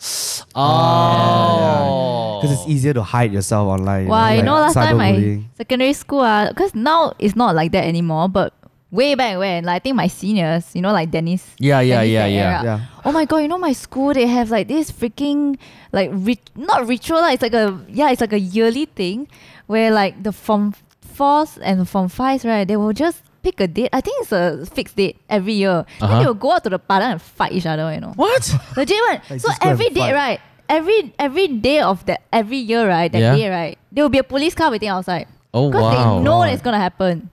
Oh,
Because it's easier to hide yourself online.
Wow, you
like
know, last time I
cyberbullying.
secondary school, uh, because now it's not like that anymore. But way back when, like I think my seniors, you know, like Dennis.
Yeah, yeah,
Dennis
yeah, yeah.
Yeah.
Oh my god, you know my school they have like this freaking like rit- not ritual lah. It's like a yeah, it's like a yearly thing where like the form fours and form fives right, they will just pick a date. I think it's a fixed date every year.
Uh-huh.
Then they will go out to the padang and fight each other. You know,
What? <laughs>
legit one.
Like,
so
just go and
every day right, every every day of that every year right, that
Yeah.
day right, there will be a police car waiting outside
Oh wow!
because they know
wow.
it's gonna happen.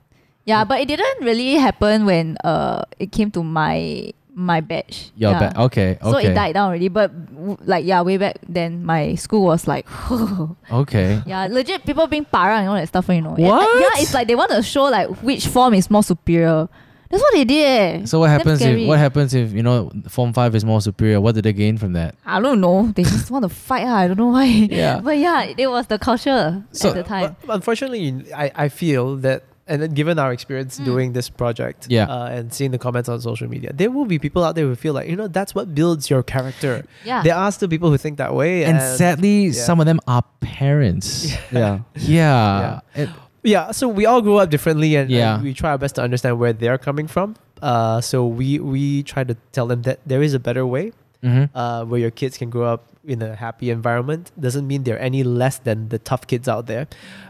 Yeah, but it didn't really happen when uh it came to my my batch.
Your
yeah.
ba- okay, okay.
So it died down already. But w- like yeah, way back then my school was like <laughs>
Okay.
yeah, legit people being parang and all that stuff, you know. And, uh, yeah, it's like they want to show like which form is more superior. That's what they did. eh.
So what happens if what happens if you know Form Five is more superior? What did they gain from that?
I don't know. They just want to <laughs> fight. ah, I don't know why.
Yeah.
But yeah, it was the culture
So-
at the time.
But unfortunately, I, I feel that, and then given our experience
Mm.
doing this project
Yeah.
uh, and seeing the comments on social media, there will be people out there who feel like, you know, that's what builds your character.
Yeah.
There are still people who think that way.
And
And,
sadly,
yeah.
some of them are parents. <laughs>
Yeah.
Yeah. It-
yeah, so we all grew up differently and, and
Yeah.
we try our best to understand where they're coming from. Uh, so we, we try to tell them that there is a better way
mhm.
uh, where your kids can grow up in a happy environment doesn't mean they're any less than the tough kids out there.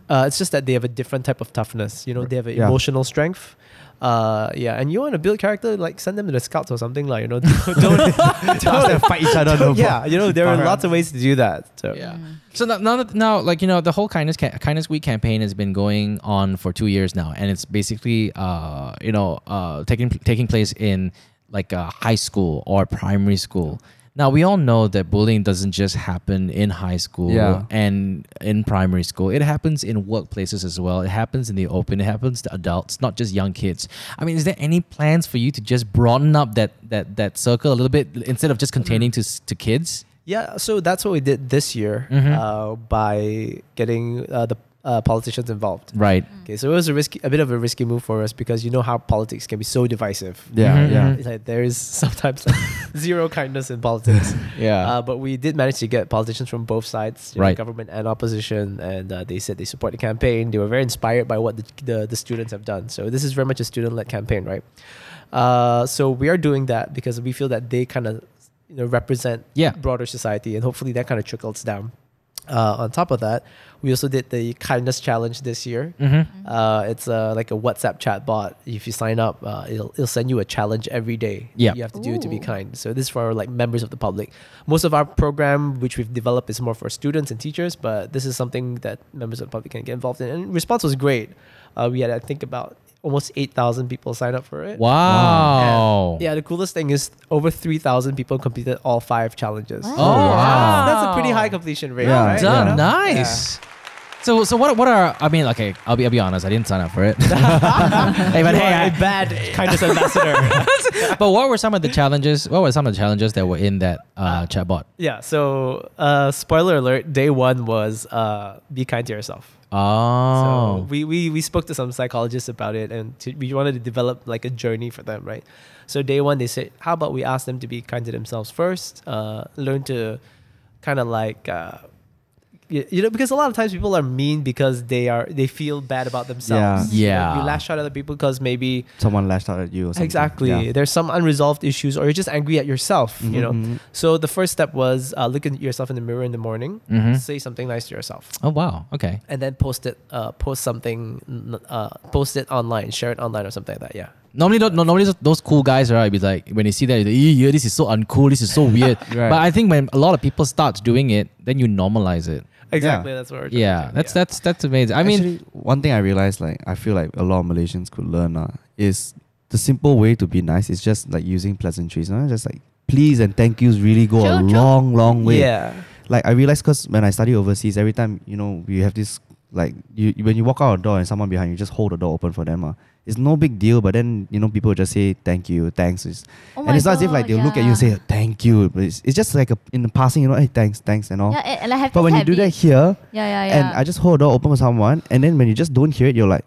Uh, it's just that they have a different type of toughness. You know, they have an
Yeah.
emotional strength. Uh, yeah, and you want to build character, like send them to the scouts or something, like you know, <laughs> don't, don't, don't
fight each other. no
yeah, you know, there are lots of ways to do that. So
Yeah. So now, now, that, now, like you know, the whole kindness ca- kindness week campaign has been going on for two years now, and it's basically, uh, you know, uh, taking taking place in like a high school or primary school. Now we all know that bullying doesn't just happen in high school
Yeah.
and in primary school. It happens in workplaces as well. It happens in the open. It happens to adults, not just young kids. I mean, is there any plans for you to just broaden up that that that circle a little bit instead of just containing to to kids?
Yeah, so that's what we did this year
Mhm.
uh, by getting uh, the uh, politicians involved.
Right.
Okay, so it was a risky, a bit of a risky move for us because you know how politics can be so divisive.
Yeah,
Mhm,
yeah.
It's like there is <laughs> sometimes like <laughs> zero kindness in politics. <laughs>
Yeah.
Uh, but we did manage to get politicians from both sides, you know,
Right.
government and opposition, and uh, they said they support the campaign. They were very inspired by what the, the, the students have done. So this is very much a student-led campaign, right? Uh, so we are doing that because we feel that they kind of you know represent
Yeah.
broader society, and hopefully that kind of trickles down. Uh, on top of that, we also did the kindness challenge this year.
Mm-hmm.
Uh, it's uh, like a WhatsApp chat bot. If you sign up, uh, it'll, it'll send you a challenge every day.
Yeah.
you have to do to be kind. So this is for like members of the public. Most of our program, which we've developed, is more for students and teachers. But this is something that members of the public can get involved in. And response was great. Uh, we had I think about almost eight thousand people sign up for it.
Wow.
And, yeah, the coolest thing is over three thousand people completed all five challenges.
Wow.
Oh, wow.
That's a pretty high completion rate.
Yeah,
right?
Done.
You know?
Nice. So so what what are I mean okay I'll be I'll be honest I didn't sign up for it. <laughs> hey but
You
hey
are
I-
a bad kindness ambassador. <laughs>
but what were some of the challenges? What were some of the challenges that were in that uh, chatbot?
yeah. So, uh, spoiler alert: day one was uh, be kind to yourself.
Oh,
So we, we we spoke to some psychologists about it, and to, we wanted to develop like a journey for them, right? So day one, they said, how about we ask them to be kind to themselves first, uh, learn to kind of like. Uh, you, you know, because a lot of times people are mean because they are they feel bad about themselves.
Yeah.
You know,
Yeah.
you lash out at other people because maybe
Someone lashed out at you or something.
exactly
Yeah.
there's some unresolved issues or you're just angry at yourself. You know,
Mhm.
so the first step was uh, look at yourself in the mirror in the morning,
Mhm.
say something nice to yourself,
oh wow, okay.
and then post it. Uh, post something. Uh, post it online. Share it online or something like that. Yeah.
Normally, don't, no, normally those, those cool guys, right? Be like when they see that, they're like, yeah, this is so uncool. This is so weird. <laughs>
Right.
But I think when a lot of people start doing it, then you normalize it.
Exactly. That's what we're trying
Yeah,
to do,
that's
yeah.
that's that's amazing. I mean,
Actually, one thing I realized, like, I feel like a lot of Malaysians could learn uh, is the simple way to be nice is just like using pleasantries. Know? Just like please and thank yous really go a
True, true.
long, long way.
Yeah.
Like I realized because when I study overseas, every time you know we have this like you when you walk out a door and someone behind you, just hold the door open for them. Uh. It's no big deal, but then you know people just say thank you, thanks. It's,
Oh
and it's not as if like they'll look at you and say thank you, but it's, it's just like a, in the passing, you know, hey thanks, thanks and all.
Yeah, and, and I have
but when you do that here,
yeah, yeah, yeah.
and I just hold the door open for someone, and then when you just don't hear it, you're like,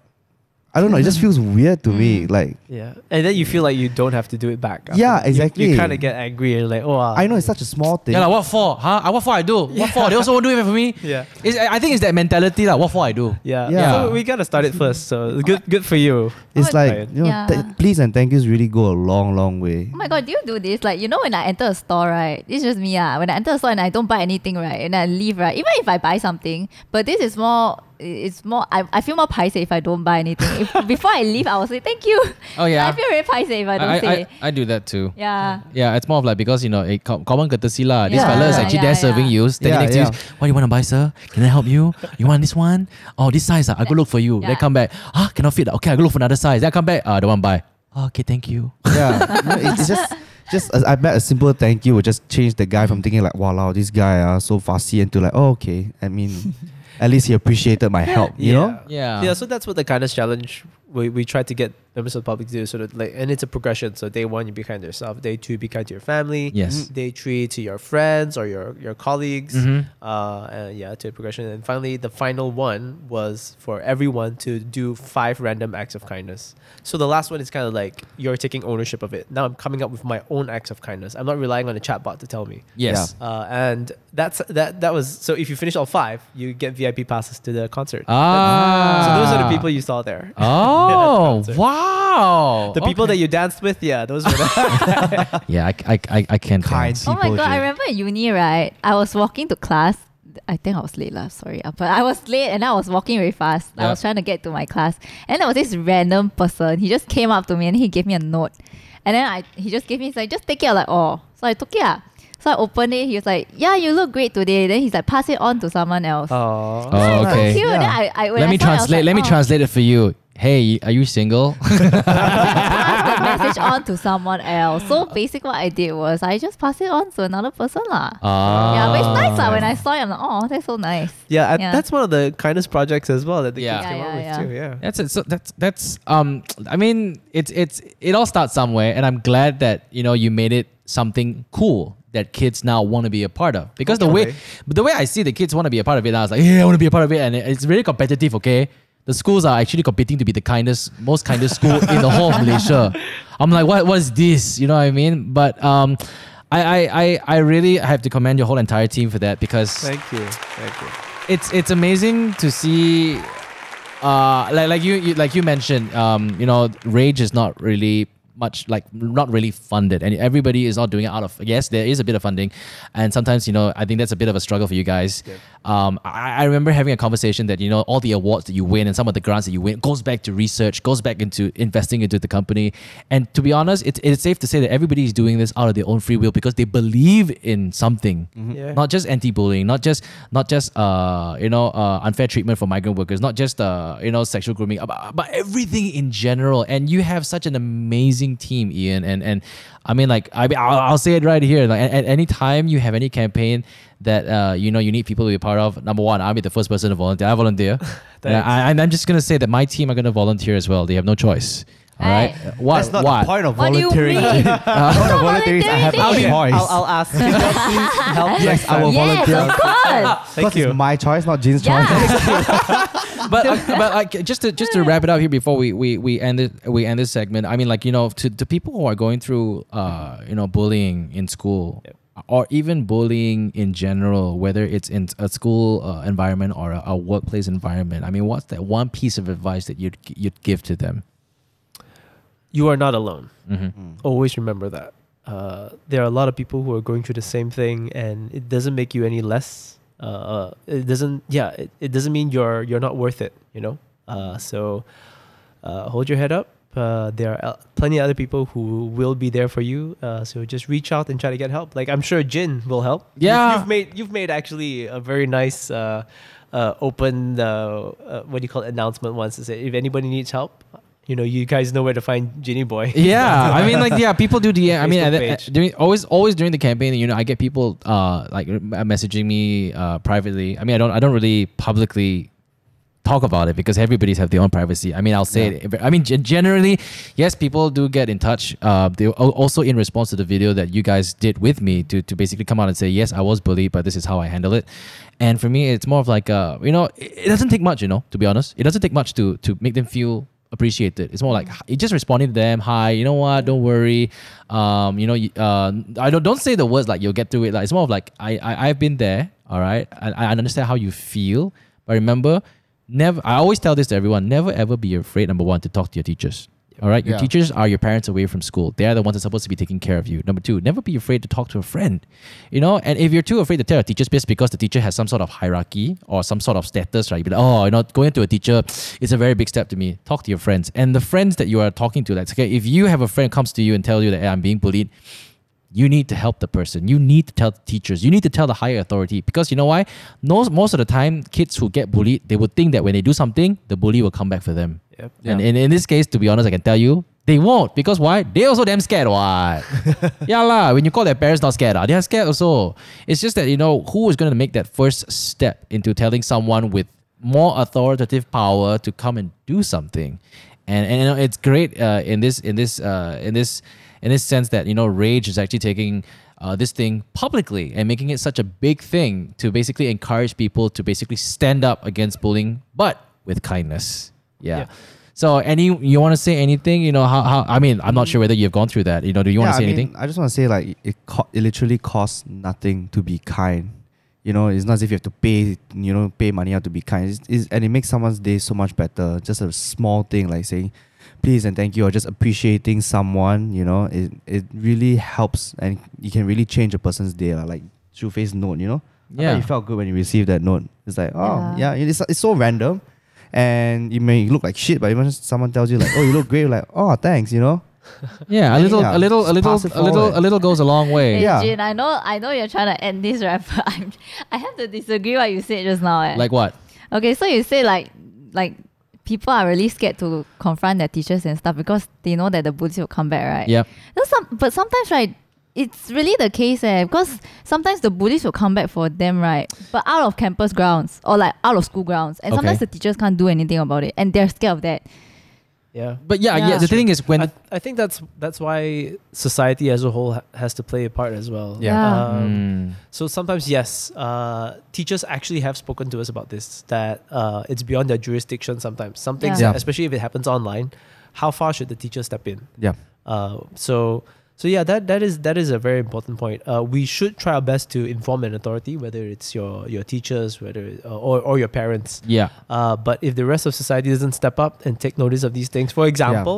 I don't know, it just feels weird to me.
Mm.
Like
Yeah. And then you feel like you don't have to do it back. after
Yeah,
that. You-
exactly.
You, kind of get angry and like, oh. uh,
I know it's such a small thing.
yeah, like, what for? Huh? Uh, What for I do? What for? They also won't do it for me.
Yeah.
It's, I I think it's that mentality, like, what for I do?
Yeah.
Yeah.
So we gotta start it first. So good, good for you.
it's
Oh,
like you know,
Yeah.
th- please and thank yous really go a long, long way.
Oh my god, do you do this? Like, you know, when I enter a store, right? It's just me, ah. When I enter a store and I don't buy anything, right? And I leave, right? Even if I buy something, but this is more, it's more, I, I feel more paise if I don't buy anything. If, <laughs> before I leave, I will say thank you.
Oh yeah, <laughs>
I feel very paise if I don't
I, I,
say.
I, I do that too.
yeah.
Yeah, it's more of like because you know a co- common courtesy lah. This
Yeah,
fella is actually
yeah,
there serving you, standing
Yeah,
next to you. What do you want to buy, sir? Can I help you? You want this one? Oh, this size. Ah, I go look for you. Then
Yeah.
come back. Ah, cannot fit. Okay, I go look for another size. Then I come back. Ah, the one buy. Oh, okay, thank you.
Yeah, no, it's just. Just, as I bet a simple thank you would just change the guy from thinking like, "Wow, this guy are so fussy," into like, "Oh, okay." I mean, at least he appreciated my help. You know?
Yeah.
Yeah, so that's what the kindness challenge we, we try to get members of the public to do sort of like and it's a progression. So day one you be kind to yourself, day two be kind to your family,
Yes.
day three to your friends or your your colleagues.
Mhm.
Uh and yeah, to a progression. And finally the final one was for everyone to do five random acts of kindness. So the last one is kind of like you're taking ownership of it. Now I'm coming up with my own acts of kindness. I'm not relying on a chatbot to tell me.
Yes.
Uh, and that's that that was so if you finish all five, you get VIP passes to the concert.
Ah.
So those are the people you saw there.
Oh <laughs>
concert.
wow!
The people
Okay.
that you danced with, yeah, those were the <laughs>
yeah, I, I, I, I can't
Kind
dance.
Oh my
people,
god, I
Jay.
remember in uni, right? I was walking to class. I think I was late, lah. Sorry, uh, but I was late and I was walking very fast. I
Yeah.
was trying to get to my class, and there was this random person. He just came up to me and he gave me a note, and then I he just gave me he's like just take it. I'm like oh, so I took it. ah. So I opened it. He was like, "Yeah, you look great today." Then he's like, "Pass it on to someone else."
Oh.
Oh, okay.
cute. Then I, I, when
Let
I
me
saw it, I was
translate.
like,
Let me
oh.
translate it for you. Hey, are you single? <laughs>
pass the message <laughs> on to someone else. So basically, what I did was I just passed it on to another person, lah.
Ah.
Yeah, but it's nice lah. When I saw it, I'm like, oh, that's so nice.
Yeah, I-
Yeah.
that's one of the kindest projects as well that the
Yeah.
kids
Yeah,
came up with
yeah.
too. Yeah.
That's it. So that's that's um. I mean, it's it's it all starts somewhere, and I'm glad that you know you made it something cool that kids now want to be a part of. Because the way but the way I see the kids want to be a part of it, I was like, yeah, I want to be a part of it, and it's very competitive. Okay, the schools are actually competing to be the kindest, most kindest school in the whole of Malaysia. <laughs> I'm like, what what is this? You know what I mean? But um. I, I, I, I really have to commend your whole entire team for that because
Thank you. Thank you.
it's it's amazing to see uh like like you, you like you mentioned um you know R.AGE is not really much like not really funded. And everybody is not doing it out of yes there is a bit of funding. And sometimes you know i think that's a bit of a struggle for you guys. Um I, I remember having a conversation that you know all the awards that you win and some of the grants that you win goes back to research goes back into investing into the company. And to be honest it's, it's safe to say that everybody is doing this out of their own free will because they believe in something.
Yeah.
not just anti-bullying, not just not just uh you know uh, unfair treatment for migrant workers, not just uh you know sexual grooming, but, but everything in general. And you have such an amazing amazing team, Ian. And and I mean, like I mean, I'll, I'll say it right here. Like at, at any time you have any campaign that uh, you know you need people to be part of. Number one, I'll be the first person to volunteer. I volunteer. <laughs> and, I, and I'm just gonna say that my team are gonna volunteer as well. They have no choice. All right.
Hey.
What?
That's not
what?
the point of
What do you
volunteering.
mean? <laughs>
the point of <laughs> volunteering is I have
I'll
a choice.
I'll, I'll ask. Can you please help
Yes,
next
I will
yes,
volunteer.
of course.
Thank you.
it's my choice, not Jean's choice.
Yeah. <laughs>
but uh, but like just to just to wrap it up here before we we we end it we end this segment. I mean, like you know, to to people who are going through uh you know bullying in school.
Yep.
Or even bullying in general, whether it's in a school uh, environment or a, a workplace environment. I mean, what's that one piece of advice that you'd you'd give to them?
You are not alone.
Mm-hmm.
Always remember that. Uh, there are a lot of people who are going through the same thing, and it doesn't make you any less. Uh, Uh, it doesn't. Yeah, it, it doesn't mean you're you're not worth it. You know. Uh, so uh, hold your head up. Uh, there are plenty of other people who will be there for you. Uh, so just reach out and try to get help. Like I'm sure Jin will help. You've-
Yeah.
you've, made you've made actually a very nice uh, uh, open uh, uh, what do you call it, announcement once to say if anybody needs help, you know you guys know where to find Jinnyboy. <laughs>
Yeah, I mean, like, yeah, people do <laughs> DM. I mean,
Facebook
at, during always, always during the campaign, you know, I get people uh like messaging me uh privately. I mean, I don't, I don't really publicly talk about it because everybody's have their own privacy. I mean, I'll say it. I mean, generally, yes, people do get in touch. Uh, they also in response to the video that you guys did with me to to basically come out and say, yes, I was bullied, but this is how I handle it. And for me, it's more of like, uh, you know, it, it doesn't take much, you know, to be honest. It doesn't take much to to make them feel appreciated. It's more like you just responding to them, hi, you know what, don't worry. Um, you know, uh, I don't don't say the words like you'll get through it. Like it's more of like I, I I've been there, all right. I, I understand how you feel, but remember, never. I always tell this to everyone: never ever be afraid. Number one, to talk to your teachers. All right, your
Yeah.
teachers are your parents away from school. They are the ones that are supposed to be taking care of you. Number two, never be afraid to talk to a friend. You know, and if you're too afraid to tell a teacher, just because the teacher has some sort of hierarchy or some sort of status, right? You'd be like, oh, you know, going to a teacher is a very big step to me. Talk to your friends, and the friends that you are talking to. Like, okay, if you have a friend comes to you and tell you that hey, I'm being bullied, you need to help the person. You need to tell the teachers. You need to tell the higher authority because you know why? Most most of the time, kids who get bullied, they would think that when they do something, the bully will come back for them.
Yep.
And
Yeah.
in, in this case, to be honest, I can tell you, they won't because why? They also damn scared. What? <laughs> yeah lah. When you call their parents not scared, ah, they are scared also. It's just that you know who is going to make that first step into telling someone with more authoritative power to come and do something, and and you know it's great uh, in this in this uh, in this in this sense that you know R.AGE is actually taking. Uh, this thing publicly and making it such a big thing to basically encourage people to basically stand up against bullying, but with kindness. Yeah.
Yeah.
So, any you want to say anything? You know how, how I mean, I'm not sure whether you've gone through that. You know, do you want to say
I mean,
anything?
I just want to say like it co- it literally costs nothing to be kind. You know, it's not as if you have to pay you know pay money out to be kind. It's, it's, and it makes someone's day so much better. Just a small thing like saying please and thank you or just appreciating someone. You know, it it really helps and you can really change a person's day. Like Shu Face note. You know,
Yeah.
you felt good when you received that note. It's like oh
Yeah.
yeah, it's it's so random. And you may look like shit, but even someone tells you like, "Oh, you look great," like, "Oh, thanks," you know. <laughs>
Yeah, a little,
Yeah,
a little, a little, a little, a little goes a long way.
Hey,
Yeah.
Jin, I know, I know you're trying to end this, <laughs> right? But I'm, I have to disagree what you said just now. Eh.
Like what?
okay, so you say like, like people are really scared to confront their teachers and stuff because they know that the bullies will come back, right?
Yeah.
No, some, but sometimes, right, it's really the case, eh? Because sometimes the bullies will come back for them, right? But out of campus grounds or like out of school grounds, and sometimes
Okay.
the teachers can't do anything about it, and they're scared of that.
Yeah.
But yeah, yeah.
Yeah.
the thing is when
I, I think that's that's why society as a whole ha- has to play a part as well.
Yeah.
Yeah.
Um,
Mm.
So sometimes, yes, uh, teachers actually have spoken to us about this. That uh, it's beyond their jurisdiction. Sometimes, some things,
Yeah.
especially if it happens online, how far should the teacher step in?
Yeah.
Uh, so, so yeah, that that is that is a very important point. Uh, we should try our best to inform an authority, whether it's your your teachers, whether uh, or or your parents.
yeah,
Uh, but if the rest of society doesn't step up and take notice of these things, for example,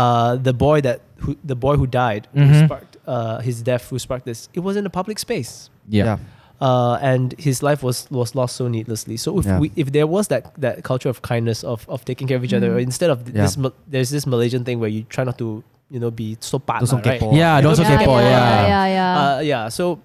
uh, the boy that who, the boy who died, who
Mhm.
sparked uh, his death, who sparked this, it was in a public space,
yeah,
uh, and his life was was lost so needlessly. So if
Yeah.
we if there was that that culture of kindness of of taking care of each other,
Mm.
instead of
Yeah.
this, there's this Malaysian thing where you try not to you know be so bad, right?
kepo.
yeah. Don't so
Yeah,
kepo,
yeah,
yeah.
yeah, yeah.
Uh, yeah. So,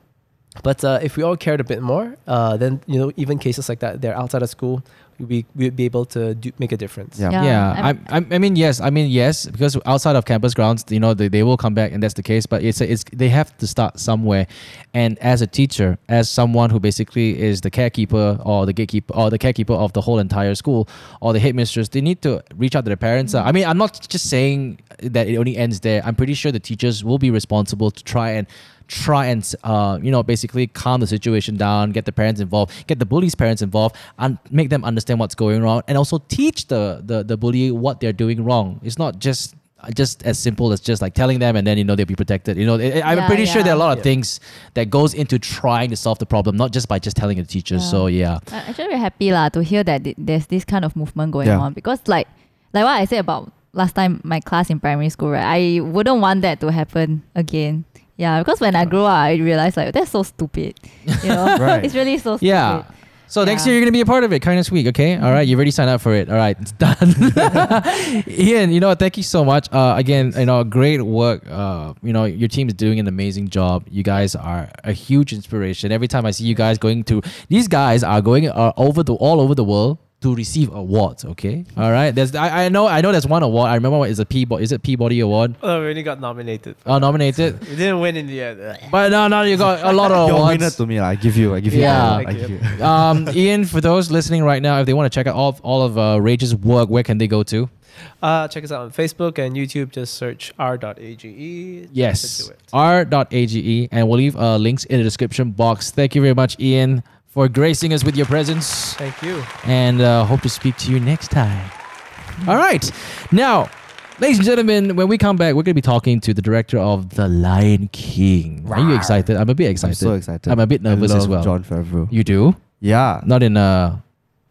but uh, if we all cared a bit more, uh, then you know even cases like that, they're outside of school. We we'd be able to do, make a difference.
Yeah.
Yeah.
Yeah,
I'm-
I, I, I mean, yes, I mean, yes, because outside of campus grounds, you know, they, they will come back, and that's the case. But it's it's they have to start somewhere, and as a teacher, as someone who basically is the carekeeper or the gatekeeper or the carekeeper of the whole entire school or the headmistress, they need to reach out to their parents. Uh, I mean, I'm not just saying that it only ends there. I'm pretty sure the teachers will be responsible to try and try and uh, you know basically calm the situation down get the parents involved get the bully's parents involved and make them understand what's going wrong and also teach the the, the bully what they're doing wrong it's not just just as simple as just like telling them and then you know they'll be protected you know I- i'm
Yeah,
pretty sure there are a lot of
Yeah.
things that goes into trying to solve the problem not just by just telling the teachers
Yeah.
so yeah
I'm actually very happy lah to hear that th- there's this kind of movement going
Yeah.
on because like like what I said about last time my class in primary school, right? I wouldn't want that to happen again. Yeah, because when I grew up, I realized like that's so stupid. <laughs> You know, <laughs>
Right.
it's really so stupid.
yeah so next year you're gonna be a part of it, kindness week, okay? All right, you've already signed up for it. All right, it's <laughs> done. Ian, you know, thank you so much. Uh, again, you know, great work. Uh, you know, your team is doing an amazing job. You guys are a huge inspiration. Every time I see you guys going to, these guys are going uh, over the all over the world to receive awards. Okay, all right. There's, I, I know, I know. There's one award. I remember what is a Peabody. Is it Peabody Award?
Oh, we only got nominated.
Uh, nominated. <laughs>
We didn't win in the end. <laughs>
But no, no, you got a lot of
You're a
awards.
winner to me. lah. I give you. I give you.
Yeah.
I
Thank
give
you.
you. <laughs>
um, Ian, for those listening right now, if they want to check out all of, all of uh, Rage's work, where can they go to?
Uh, check us out on Facebook and YouTube. Just search r.age.
Yes,
Do it.
r.age, E, and we'll leave uh, links in the description box. Thank you very much, Ian, for gracing us with your presence,
Thank you.
and uh, hope to speak to you next time. All right, now. Ladies and gentlemen, when we come back, we're going to be talking to the director of The Lion King. Are you excited? I'm a bit
I'm
excited.
so excited.
I'm a bit nervous as well.
Jon Favreau.
You do?
Yeah.
Not in a.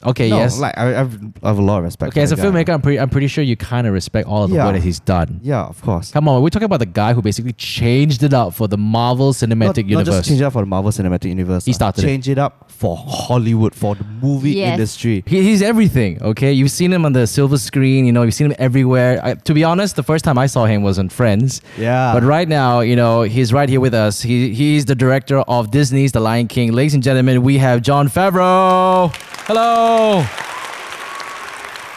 Okay,
no,
yes.
Like I, I've, I have a lot of respect.
Okay,
for
as a
guy.
filmmaker, I'm pretty, I'm pretty sure you kind of respect all of the
Yeah.
work that he's done.
Yeah, of course.
Come on, we're talking about the guy who basically changed it up for the Marvel Cinematic
not, not
Universe.
just change it up for the Marvel Cinematic Universe.
He
uh,
started it.
change it up for Hollywood, for the movie
Yes.
industry.
He, he's everything, okay? You've seen him on the silver screen, you know, you've seen him everywhere. I, to be honest, the first time I saw him was on Friends.
Yeah.
But right now, you know, he's right here with us. He, he's the director of Disney's The Lion King. Ladies and gentlemen, we have Jon Favreau. Hello.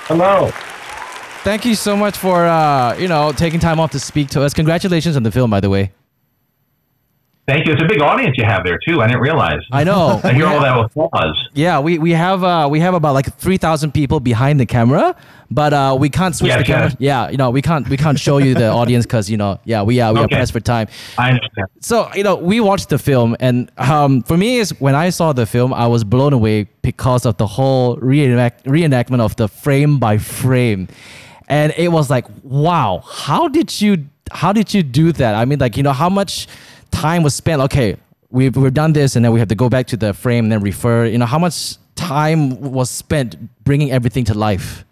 Hello.
Thank you so much for, uh, you know, taking time off to speak to us. Congratulations on the film, by the way.
Thank you. It's a big audience you have there too. I didn't realize.
I know. <laughs>
I hear all that applause.
Yeah, we, we have uh, we have about like three thousand people behind the camera, but uh, we can't switch
Yes,
the camera.
yes.
Yeah, you know we can't we can't show you the audience because you know yeah we are we are pressed for time.
I understand.
So you know we watched the film, and um, for me is when I saw the film, I was blown away because of the whole reenact- reenactment of the frame by frame, and it was like wow, how did you how did you do that? I mean, like you know how much time was spent. Okay, we've we've done this, and then we have to go back to the frame and then refer. You know how much time was spent bringing everything to life.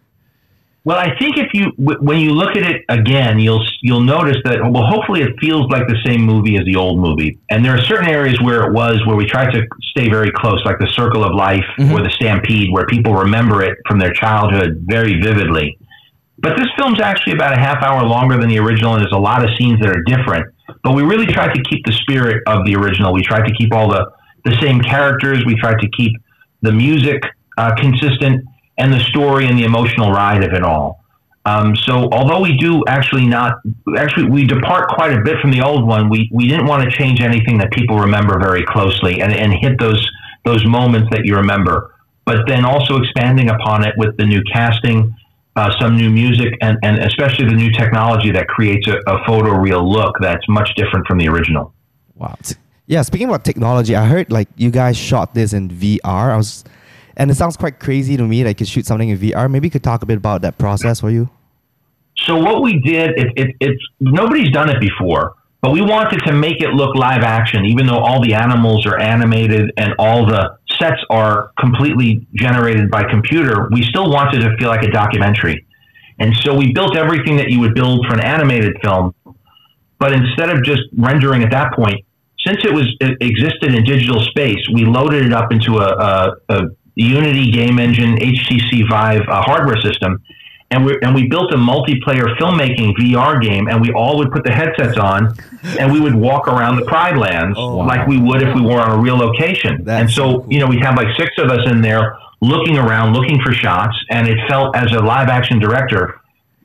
Well, I think if you w- when you look at it again, you'll you'll notice that well, hopefully it feels like the same movie as the old movie. And there are certain areas where it was where we tried to stay very close, like the Circle of Life mm-hmm. or the Stampede, where people remember it from their childhood very vividly. But this film's actually about a half hour longer than the original, and there's a lot of scenes that are different. But we really tried to keep the spirit of the original. We tried to keep all the the same characters. We tried to keep the music uh, consistent and the story and the emotional ride of it all. Um, so although we do actually not actually we depart quite a bit from the old one, we, we didn't want to change anything that people remember very closely and, and hit those those moments that you remember. But then also expanding upon it with the new casting, uh, some new music, and, and especially the new technology that creates a, a photoreal look that's much different from the original.
Wow.
Yeah, speaking about technology, I heard like you guys shot this in VR. I was, and it sounds quite crazy to me. Like you shoot something in VR. Maybe you could talk a bit about that process for you.
So what we did, it, it, it's nobody's done it before, but we wanted to make it look live action, even though all the animals are animated and all the sets are completely generated by computer. We still wanted to feel like a documentary, and so we built everything that you would build for an animated film. But instead of just rendering at that point, since it was it existed in digital space, we loaded it up into a, a, a Unity game engine HTC Vive hardware system, and we and we built a multiplayer filmmaking VR game, and we all would put the headsets on, and we would walk around the Pride Lands
Oh,
like
wow.
we would if we were on a real location.
That's
and
so cool.
you know, we'd have like six of us in there looking around, looking for shots, and it felt as a live action director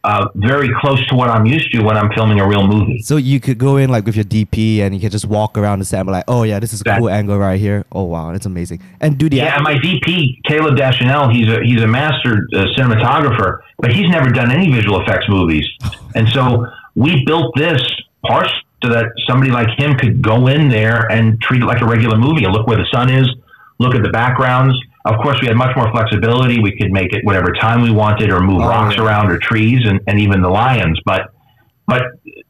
uh, very close to what I'm used to when I'm filming a real movie.
So you could go in like with your DP and you could just walk around the set and be like, oh yeah, this is a cool angle right here. Oh wow, that's amazing. And do the
Yeah, my DP, Caleb Deschanel, he's a he's a master uh, cinematographer, but he's never done any visual effects movies. <laughs> And so we built this partially so that somebody like him could go in there and treat it like a regular movie and look where the sun is, look at the backgrounds. Of course, we had much more flexibility. We could make it whatever time we wanted, or move
Oh,
rocks
yeah.
around, or trees, and, and even the lions. But but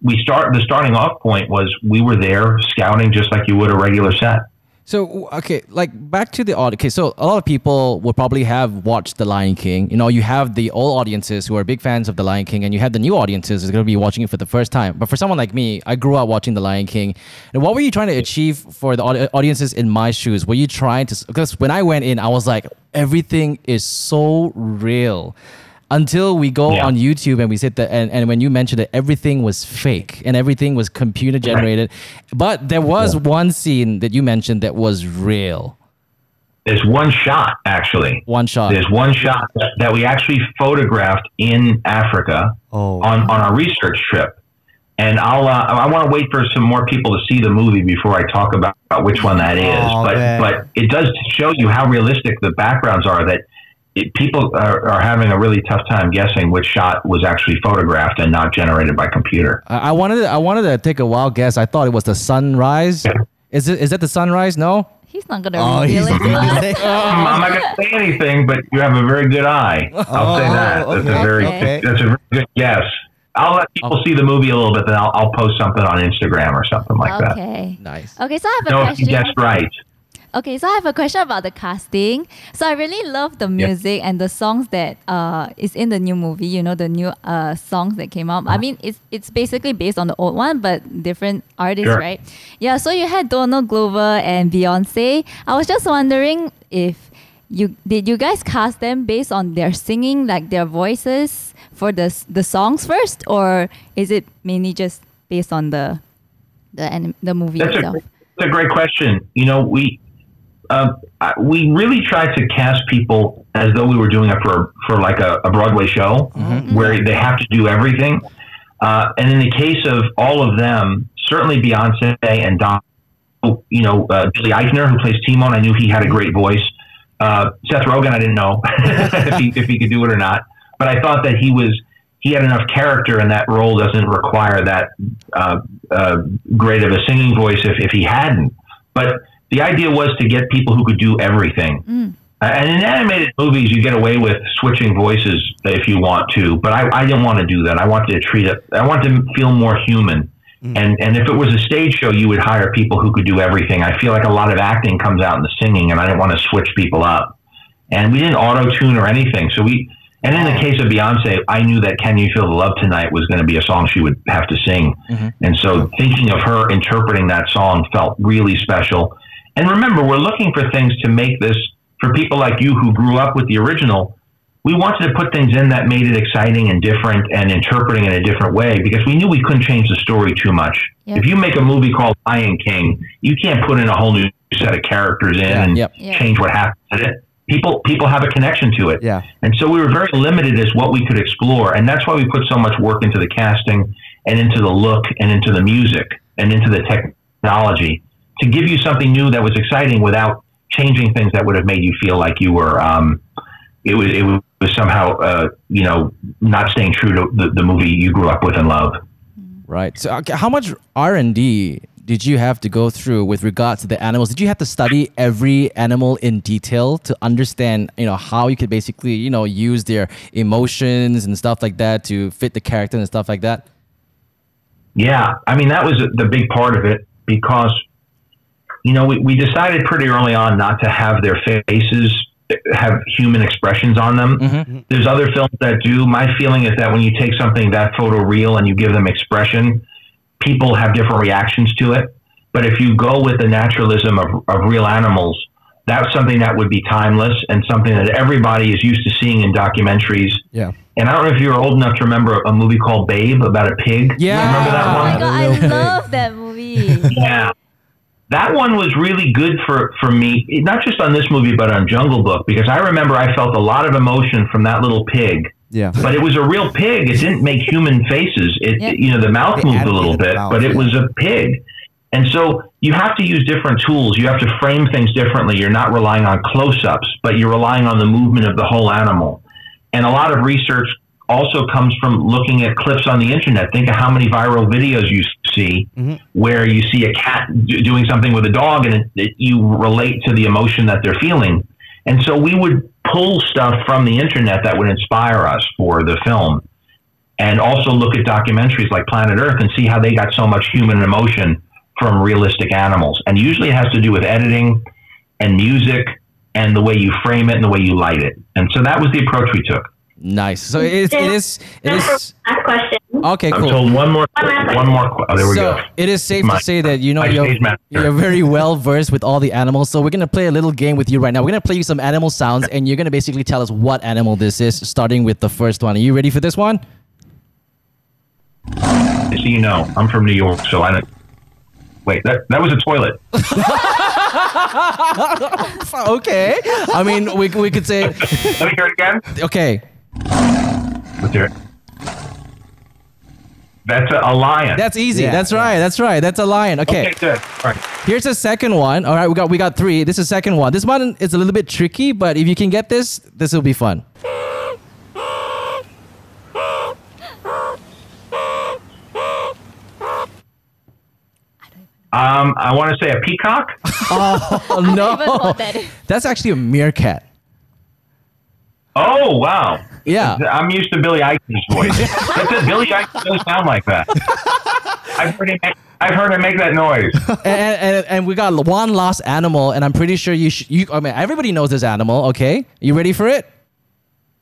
we start the starting off point was we were there scouting just like you would a regular set.
So okay, like back to the audience. Okay, so a lot of people will probably have watched The Lion King. You know, you have the old audiences who are big fans of The Lion King, and you have the new audiences who's going to be watching it for the first time. But for someone like me, I grew up watching The Lion King. And what were you trying to achieve for the audiences in my shoes? Were you trying to? Because when I went in, I was like, everything is so real. Until we go
Yeah.
on YouTube and we sit there, and, and when you mentioned that everything was fake and everything was computer generated, but there was one scene that you mentioned that was real.
There's one shot actually.
One shot.
There's one shot that, that we actually photographed in Africa
Oh.
on, on our research trip. And I'll uh, I want to wait for some more people to see the movie before I talk about, about which one that is.
Oh,
but
man.
but it does show you how realistic the backgrounds are. That it, people are, are having a really tough time guessing which shot was actually photographed and not generated by computer.
I, I wanted to, I wanted to take a wild guess. I thought it was the sunrise. Is it is that the sunrise? No.
He's not gonna
Oh,
reveal
he's
it to us.
I'm <laughs> I'm not going to say anything, but you have a very good eye. I'll say
Oh,
that. That's
okay,
a very
okay.
that's a very good guess. I'll let people oh. see the movie a little bit, then I'll, I'll post something on Instagram or something like that.
Okay.
Nice.
Okay, so I have a
No, if you
question.
guessed right.
Okay, so I have a question about the casting. So I really love the
Yeah.
music and the songs that uh is in the new movie. You know the new uh songs that came out. I mean, it's it's basically based on the old one, but different artists,
Sure.
right? Yeah. So you had Donald Glover and Beyonce. I was just wondering if you did you guys cast them based on their singing, like their voices for the the songs first, or is it mainly just based on the the anim- the movie
That's a,
itself?
that's a great question. You know, we uh, we really tried to cast people as though we were doing it for for like a, a Broadway show where they have to do everything. Uh, and in the case of all of them, certainly Beyonce and Don, you know, uh, Billy Eichner, who plays Timon, I knew he had a great voice. Uh, Seth Rogen, I didn't know <laughs> if, he, if he could do it or not, but I thought that he was he had enough character, and that role doesn't require that uh, uh, great of a singing voice if, if he hadn't. But the idea was to get people who could do everything.
Mm.
Uh, And in animated movies, you get away with switching voices if you want to, but I, I didn't want to do that. I wanted to treat it. I wanted to feel more human. And and if it was a stage show, you would hire people who could do everything. I feel like a lot of acting comes out in the singing, and I didn't want to switch people up. And we didn't auto tune or anything. So we. And in the case of Beyonce, I knew that "Can You Feel the Love Tonight" was going to be a song she would have to sing. And so thinking of her interpreting that song felt really special. And remember, we're looking for things to make this for people like you who grew up with the original. We wanted to put things in that made it exciting and different and interpreting in a different way because we knew we couldn't change the story too much.
Yep.
If you make a movie called Lion King, you can't put in a whole new set of characters in and
Yep.
Yeah.
change what happens in it. People people have a connection to it.
Yeah.
And so we were very limited as what we could explore. And that's why we put so much work into the casting and into the look and into the music and into the technology to give you something new that was exciting without changing things that would have made you feel like you were, um, it was, it was somehow, uh, you know, not staying true to the, the movie you grew up with and loved.
Right. So, how much R and D did you have to go through with regards to the animals? Did you have to study every animal in detail to understand, you know, how you could basically, you know, use their emotions and stuff like that to fit the character and stuff like that?
Yeah, I mean that was the big part of it because you know we, we decided pretty early on not to have their faces have human expressions on them. There's other films that do. My feeling is that when you take something that photoreal and you give them expression, people have different reactions to it. But if you go with the naturalism of, of real animals, that's something that would be timeless and something that everybody is used to seeing in documentaries.
Yeah.
And I don't know if you're old enough to remember a movie called Babe about a pig.
Yeah.
Remember that
Oh
one?
my god, I love that movie. <laughs>
Yeah. That one was really good for for me, not just on this movie, but on Jungle Book, because I remember I felt a lot of emotion from that little pig.
Yeah.
But it was a real pig. It didn't make human faces. It,
Yeah.
you know, the mouth
They
moved a little bit,
mouth,
but it
yeah.
was a pig. And so you have to use different tools. You have to frame things differently. You're not relying on close-ups, but you're relying on the movement of the whole animal. And a lot of research also comes from looking at clips on the internet. Think of how many viral videos you see
Mhm.
where you see a cat do- doing something with a dog and it, it, you relate to the emotion that they're feeling. And so we would pull stuff from the internet that would inspire us for the film and also look at documentaries like Planet Earth and see how they got so much human emotion from realistic animals. And usually it has to do with editing and music and the way you frame it and the way you light it. And so that was the approach we took.
Nice. So it is. It is. It is.
Last question.
Okay.
I'm
Cool.
told one more, one more. qu- Oh, there we
so
go.
it is safe
My-
to say that you know you're, you're very well versed with all the animals. So we're gonna play a little game with you right now. We're gonna play you some animal sounds, and you're gonna basically tell us what animal this is, starting with the first one. Are you ready for this one?
So you know, I'm from New York, so I don't. Wait, that, that was a toilet. <laughs>
okay. I mean, we, we could say
Let me hear it again.
okay.
Let's hear it. That's a, a lion.
That's easy.
Yeah,
That's
yeah.
right. That's right. That's a lion. Okay.
okay, good. All right.
Here's the second one. All right, we got we got three. This is the second one. This one is a little bit tricky, but if you can get this, this will be fun.
Um, I want to say a peacock. <laughs>
Oh <laughs> no,
what that is.
that's actually a meerkat.
Oh wow.
Yeah.
I'm used to Billy Eichner's voice. <laughs> but the Billy Eichner doesn't sound like that. I've heard him. Make, I've heard him make that noise. <laughs>
and, and and we got one last animal, and I'm pretty sure you sh- you. I mean, everybody knows this animal. Okay, you ready for it?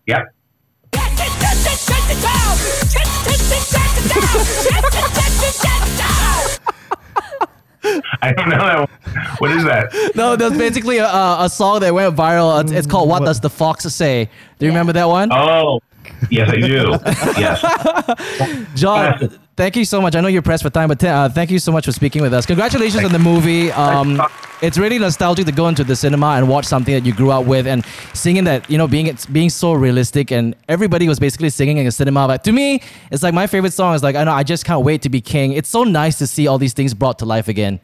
Yep. <laughs> I don't know that. one. What is that?
No, there's basically a, a, a song that went viral. It's, it's called "What Does the Fox Say." Do you remember that one?
Oh, yes, I do. Yes. <laughs>
Jon, thank you so much. I know you're pressed for time, but uh, thank you so much for speaking with us. Congratulations on the movie. Um, it's really nostalgic to go into the cinema and watch something that you grew up with and singing that, you know, being it's being so realistic and everybody was basically singing in the cinema. But to me, it's like my favorite song is like, I know, I just can't wait to be king. It's so nice to see all these things brought to life again.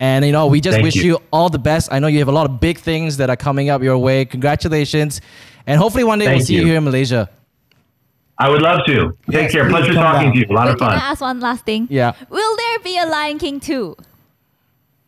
And you know, we just
Thank
wish you.
you.
all the best. I know you have a lot of big things that are coming up your way. Congratulations. And hopefully one day we'll see you
you.
here in Malaysia.
I would love to. Take
Yes,
care. Pleasure talking
down.
to you. A lot
Wait,
of
can I
fun.
ask one last thing?
Yeah.
Will there be a Lion King 2?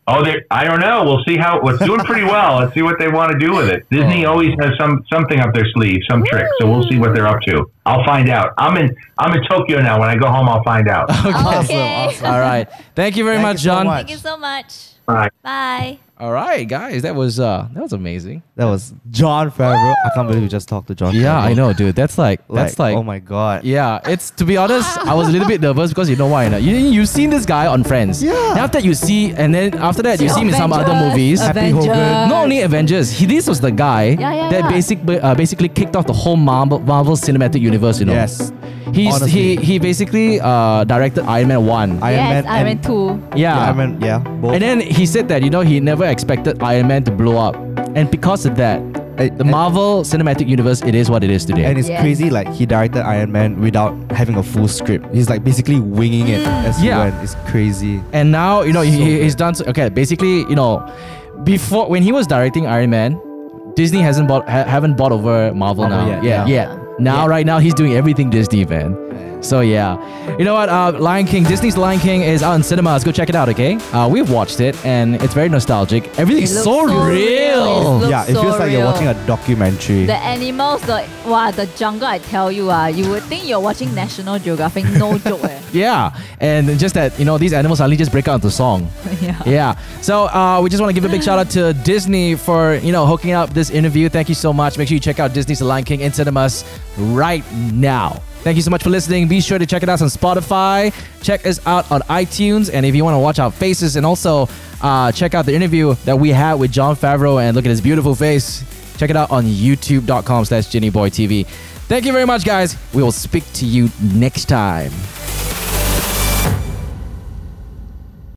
Oh, I don't know. We'll see how. It's doing pretty well. Let's see what they want to do with it. Disney oh. always has some something up their sleeve, some trick. So we'll see what they're up to. I'll find out. I'm in I'm in Tokyo now. When I go home, I'll find out. <laughs>
Okay.
awesome.
All right. Thank you very
Thank
much,
you so
Jon.
much.
Thank you so much.
Bye.
Bye.
All right, guys, that was uh that was amazing.
That was Jon Favreau. I can't believe we just talked to Jon.
Yeah,
Favreau.
I know, dude. That's like that's like
oh my god.
yeah. It's to be honest, I was a little bit nervous because you know why? You you've seen this guy on Friends.
Yeah.
And after that, you see, and then after that, you see him in some other
Avengers,
movies.
Happy Hogan.
Not only Avengers, he this was the guy
Yeah, yeah,
that
yeah.
basically uh, basically kicked off the whole Marvel, Marvel Cinematic Universe. You know.
Yes.
He's
Honestly.
he he basically uh directed Iron Man one.
Iron
yes,
Man
Iron
and-
Man 2.
yeah.
Iron Man, yeah. Both.
And then he said that you know he never expected Iron Man to blow up, and because of that, the Marvel Cinematic Universe it is what it is today.
And it's
Yes.
crazy, like he directed Iron Man without having a full script. He's like basically winging it as he went. It's crazy.
And now you know
So
he, he's done so, okay. Basically, you know, before when he was directing Iron Man, Disney hasn't bought ha- haven't bought over Marvel
Marvel
now.
yet,
yeah,
yeah.
yeah. Now, right now, he's doing everything Disney, man. So yeah, you know what? Uh, Lion King, Disney's Lion King is out in cinemas. Go check it out, okay? Uh, we've watched it, and it's very nostalgic. Everything's so,
so
real.
real. Looks
yeah, it
so
feels like you're watching a documentary.
The animals, the wow, the jungle. I tell you, ah, you would think you're watching National Geographic. No <laughs> joke, eh?
Yeah, and just that you know these animals suddenly just break out into song. <laughs>
yeah.
Yeah. So uh, we just want to give a big shout out to Disney for you know hooking up this interview. Thank you so much. Make sure you check out Disney's The Lion King in cinemas right now. Thank you so much for listening. Be sure to check it out on Spotify. Check us out on iTunes, and if you want to watch our faces and also uh, check out the interview that we had with Jon Favreau and look at his beautiful face, check it out on YouTube.com/slash JinnyboyTV. Thank you very much, guys. We will speak to you next time.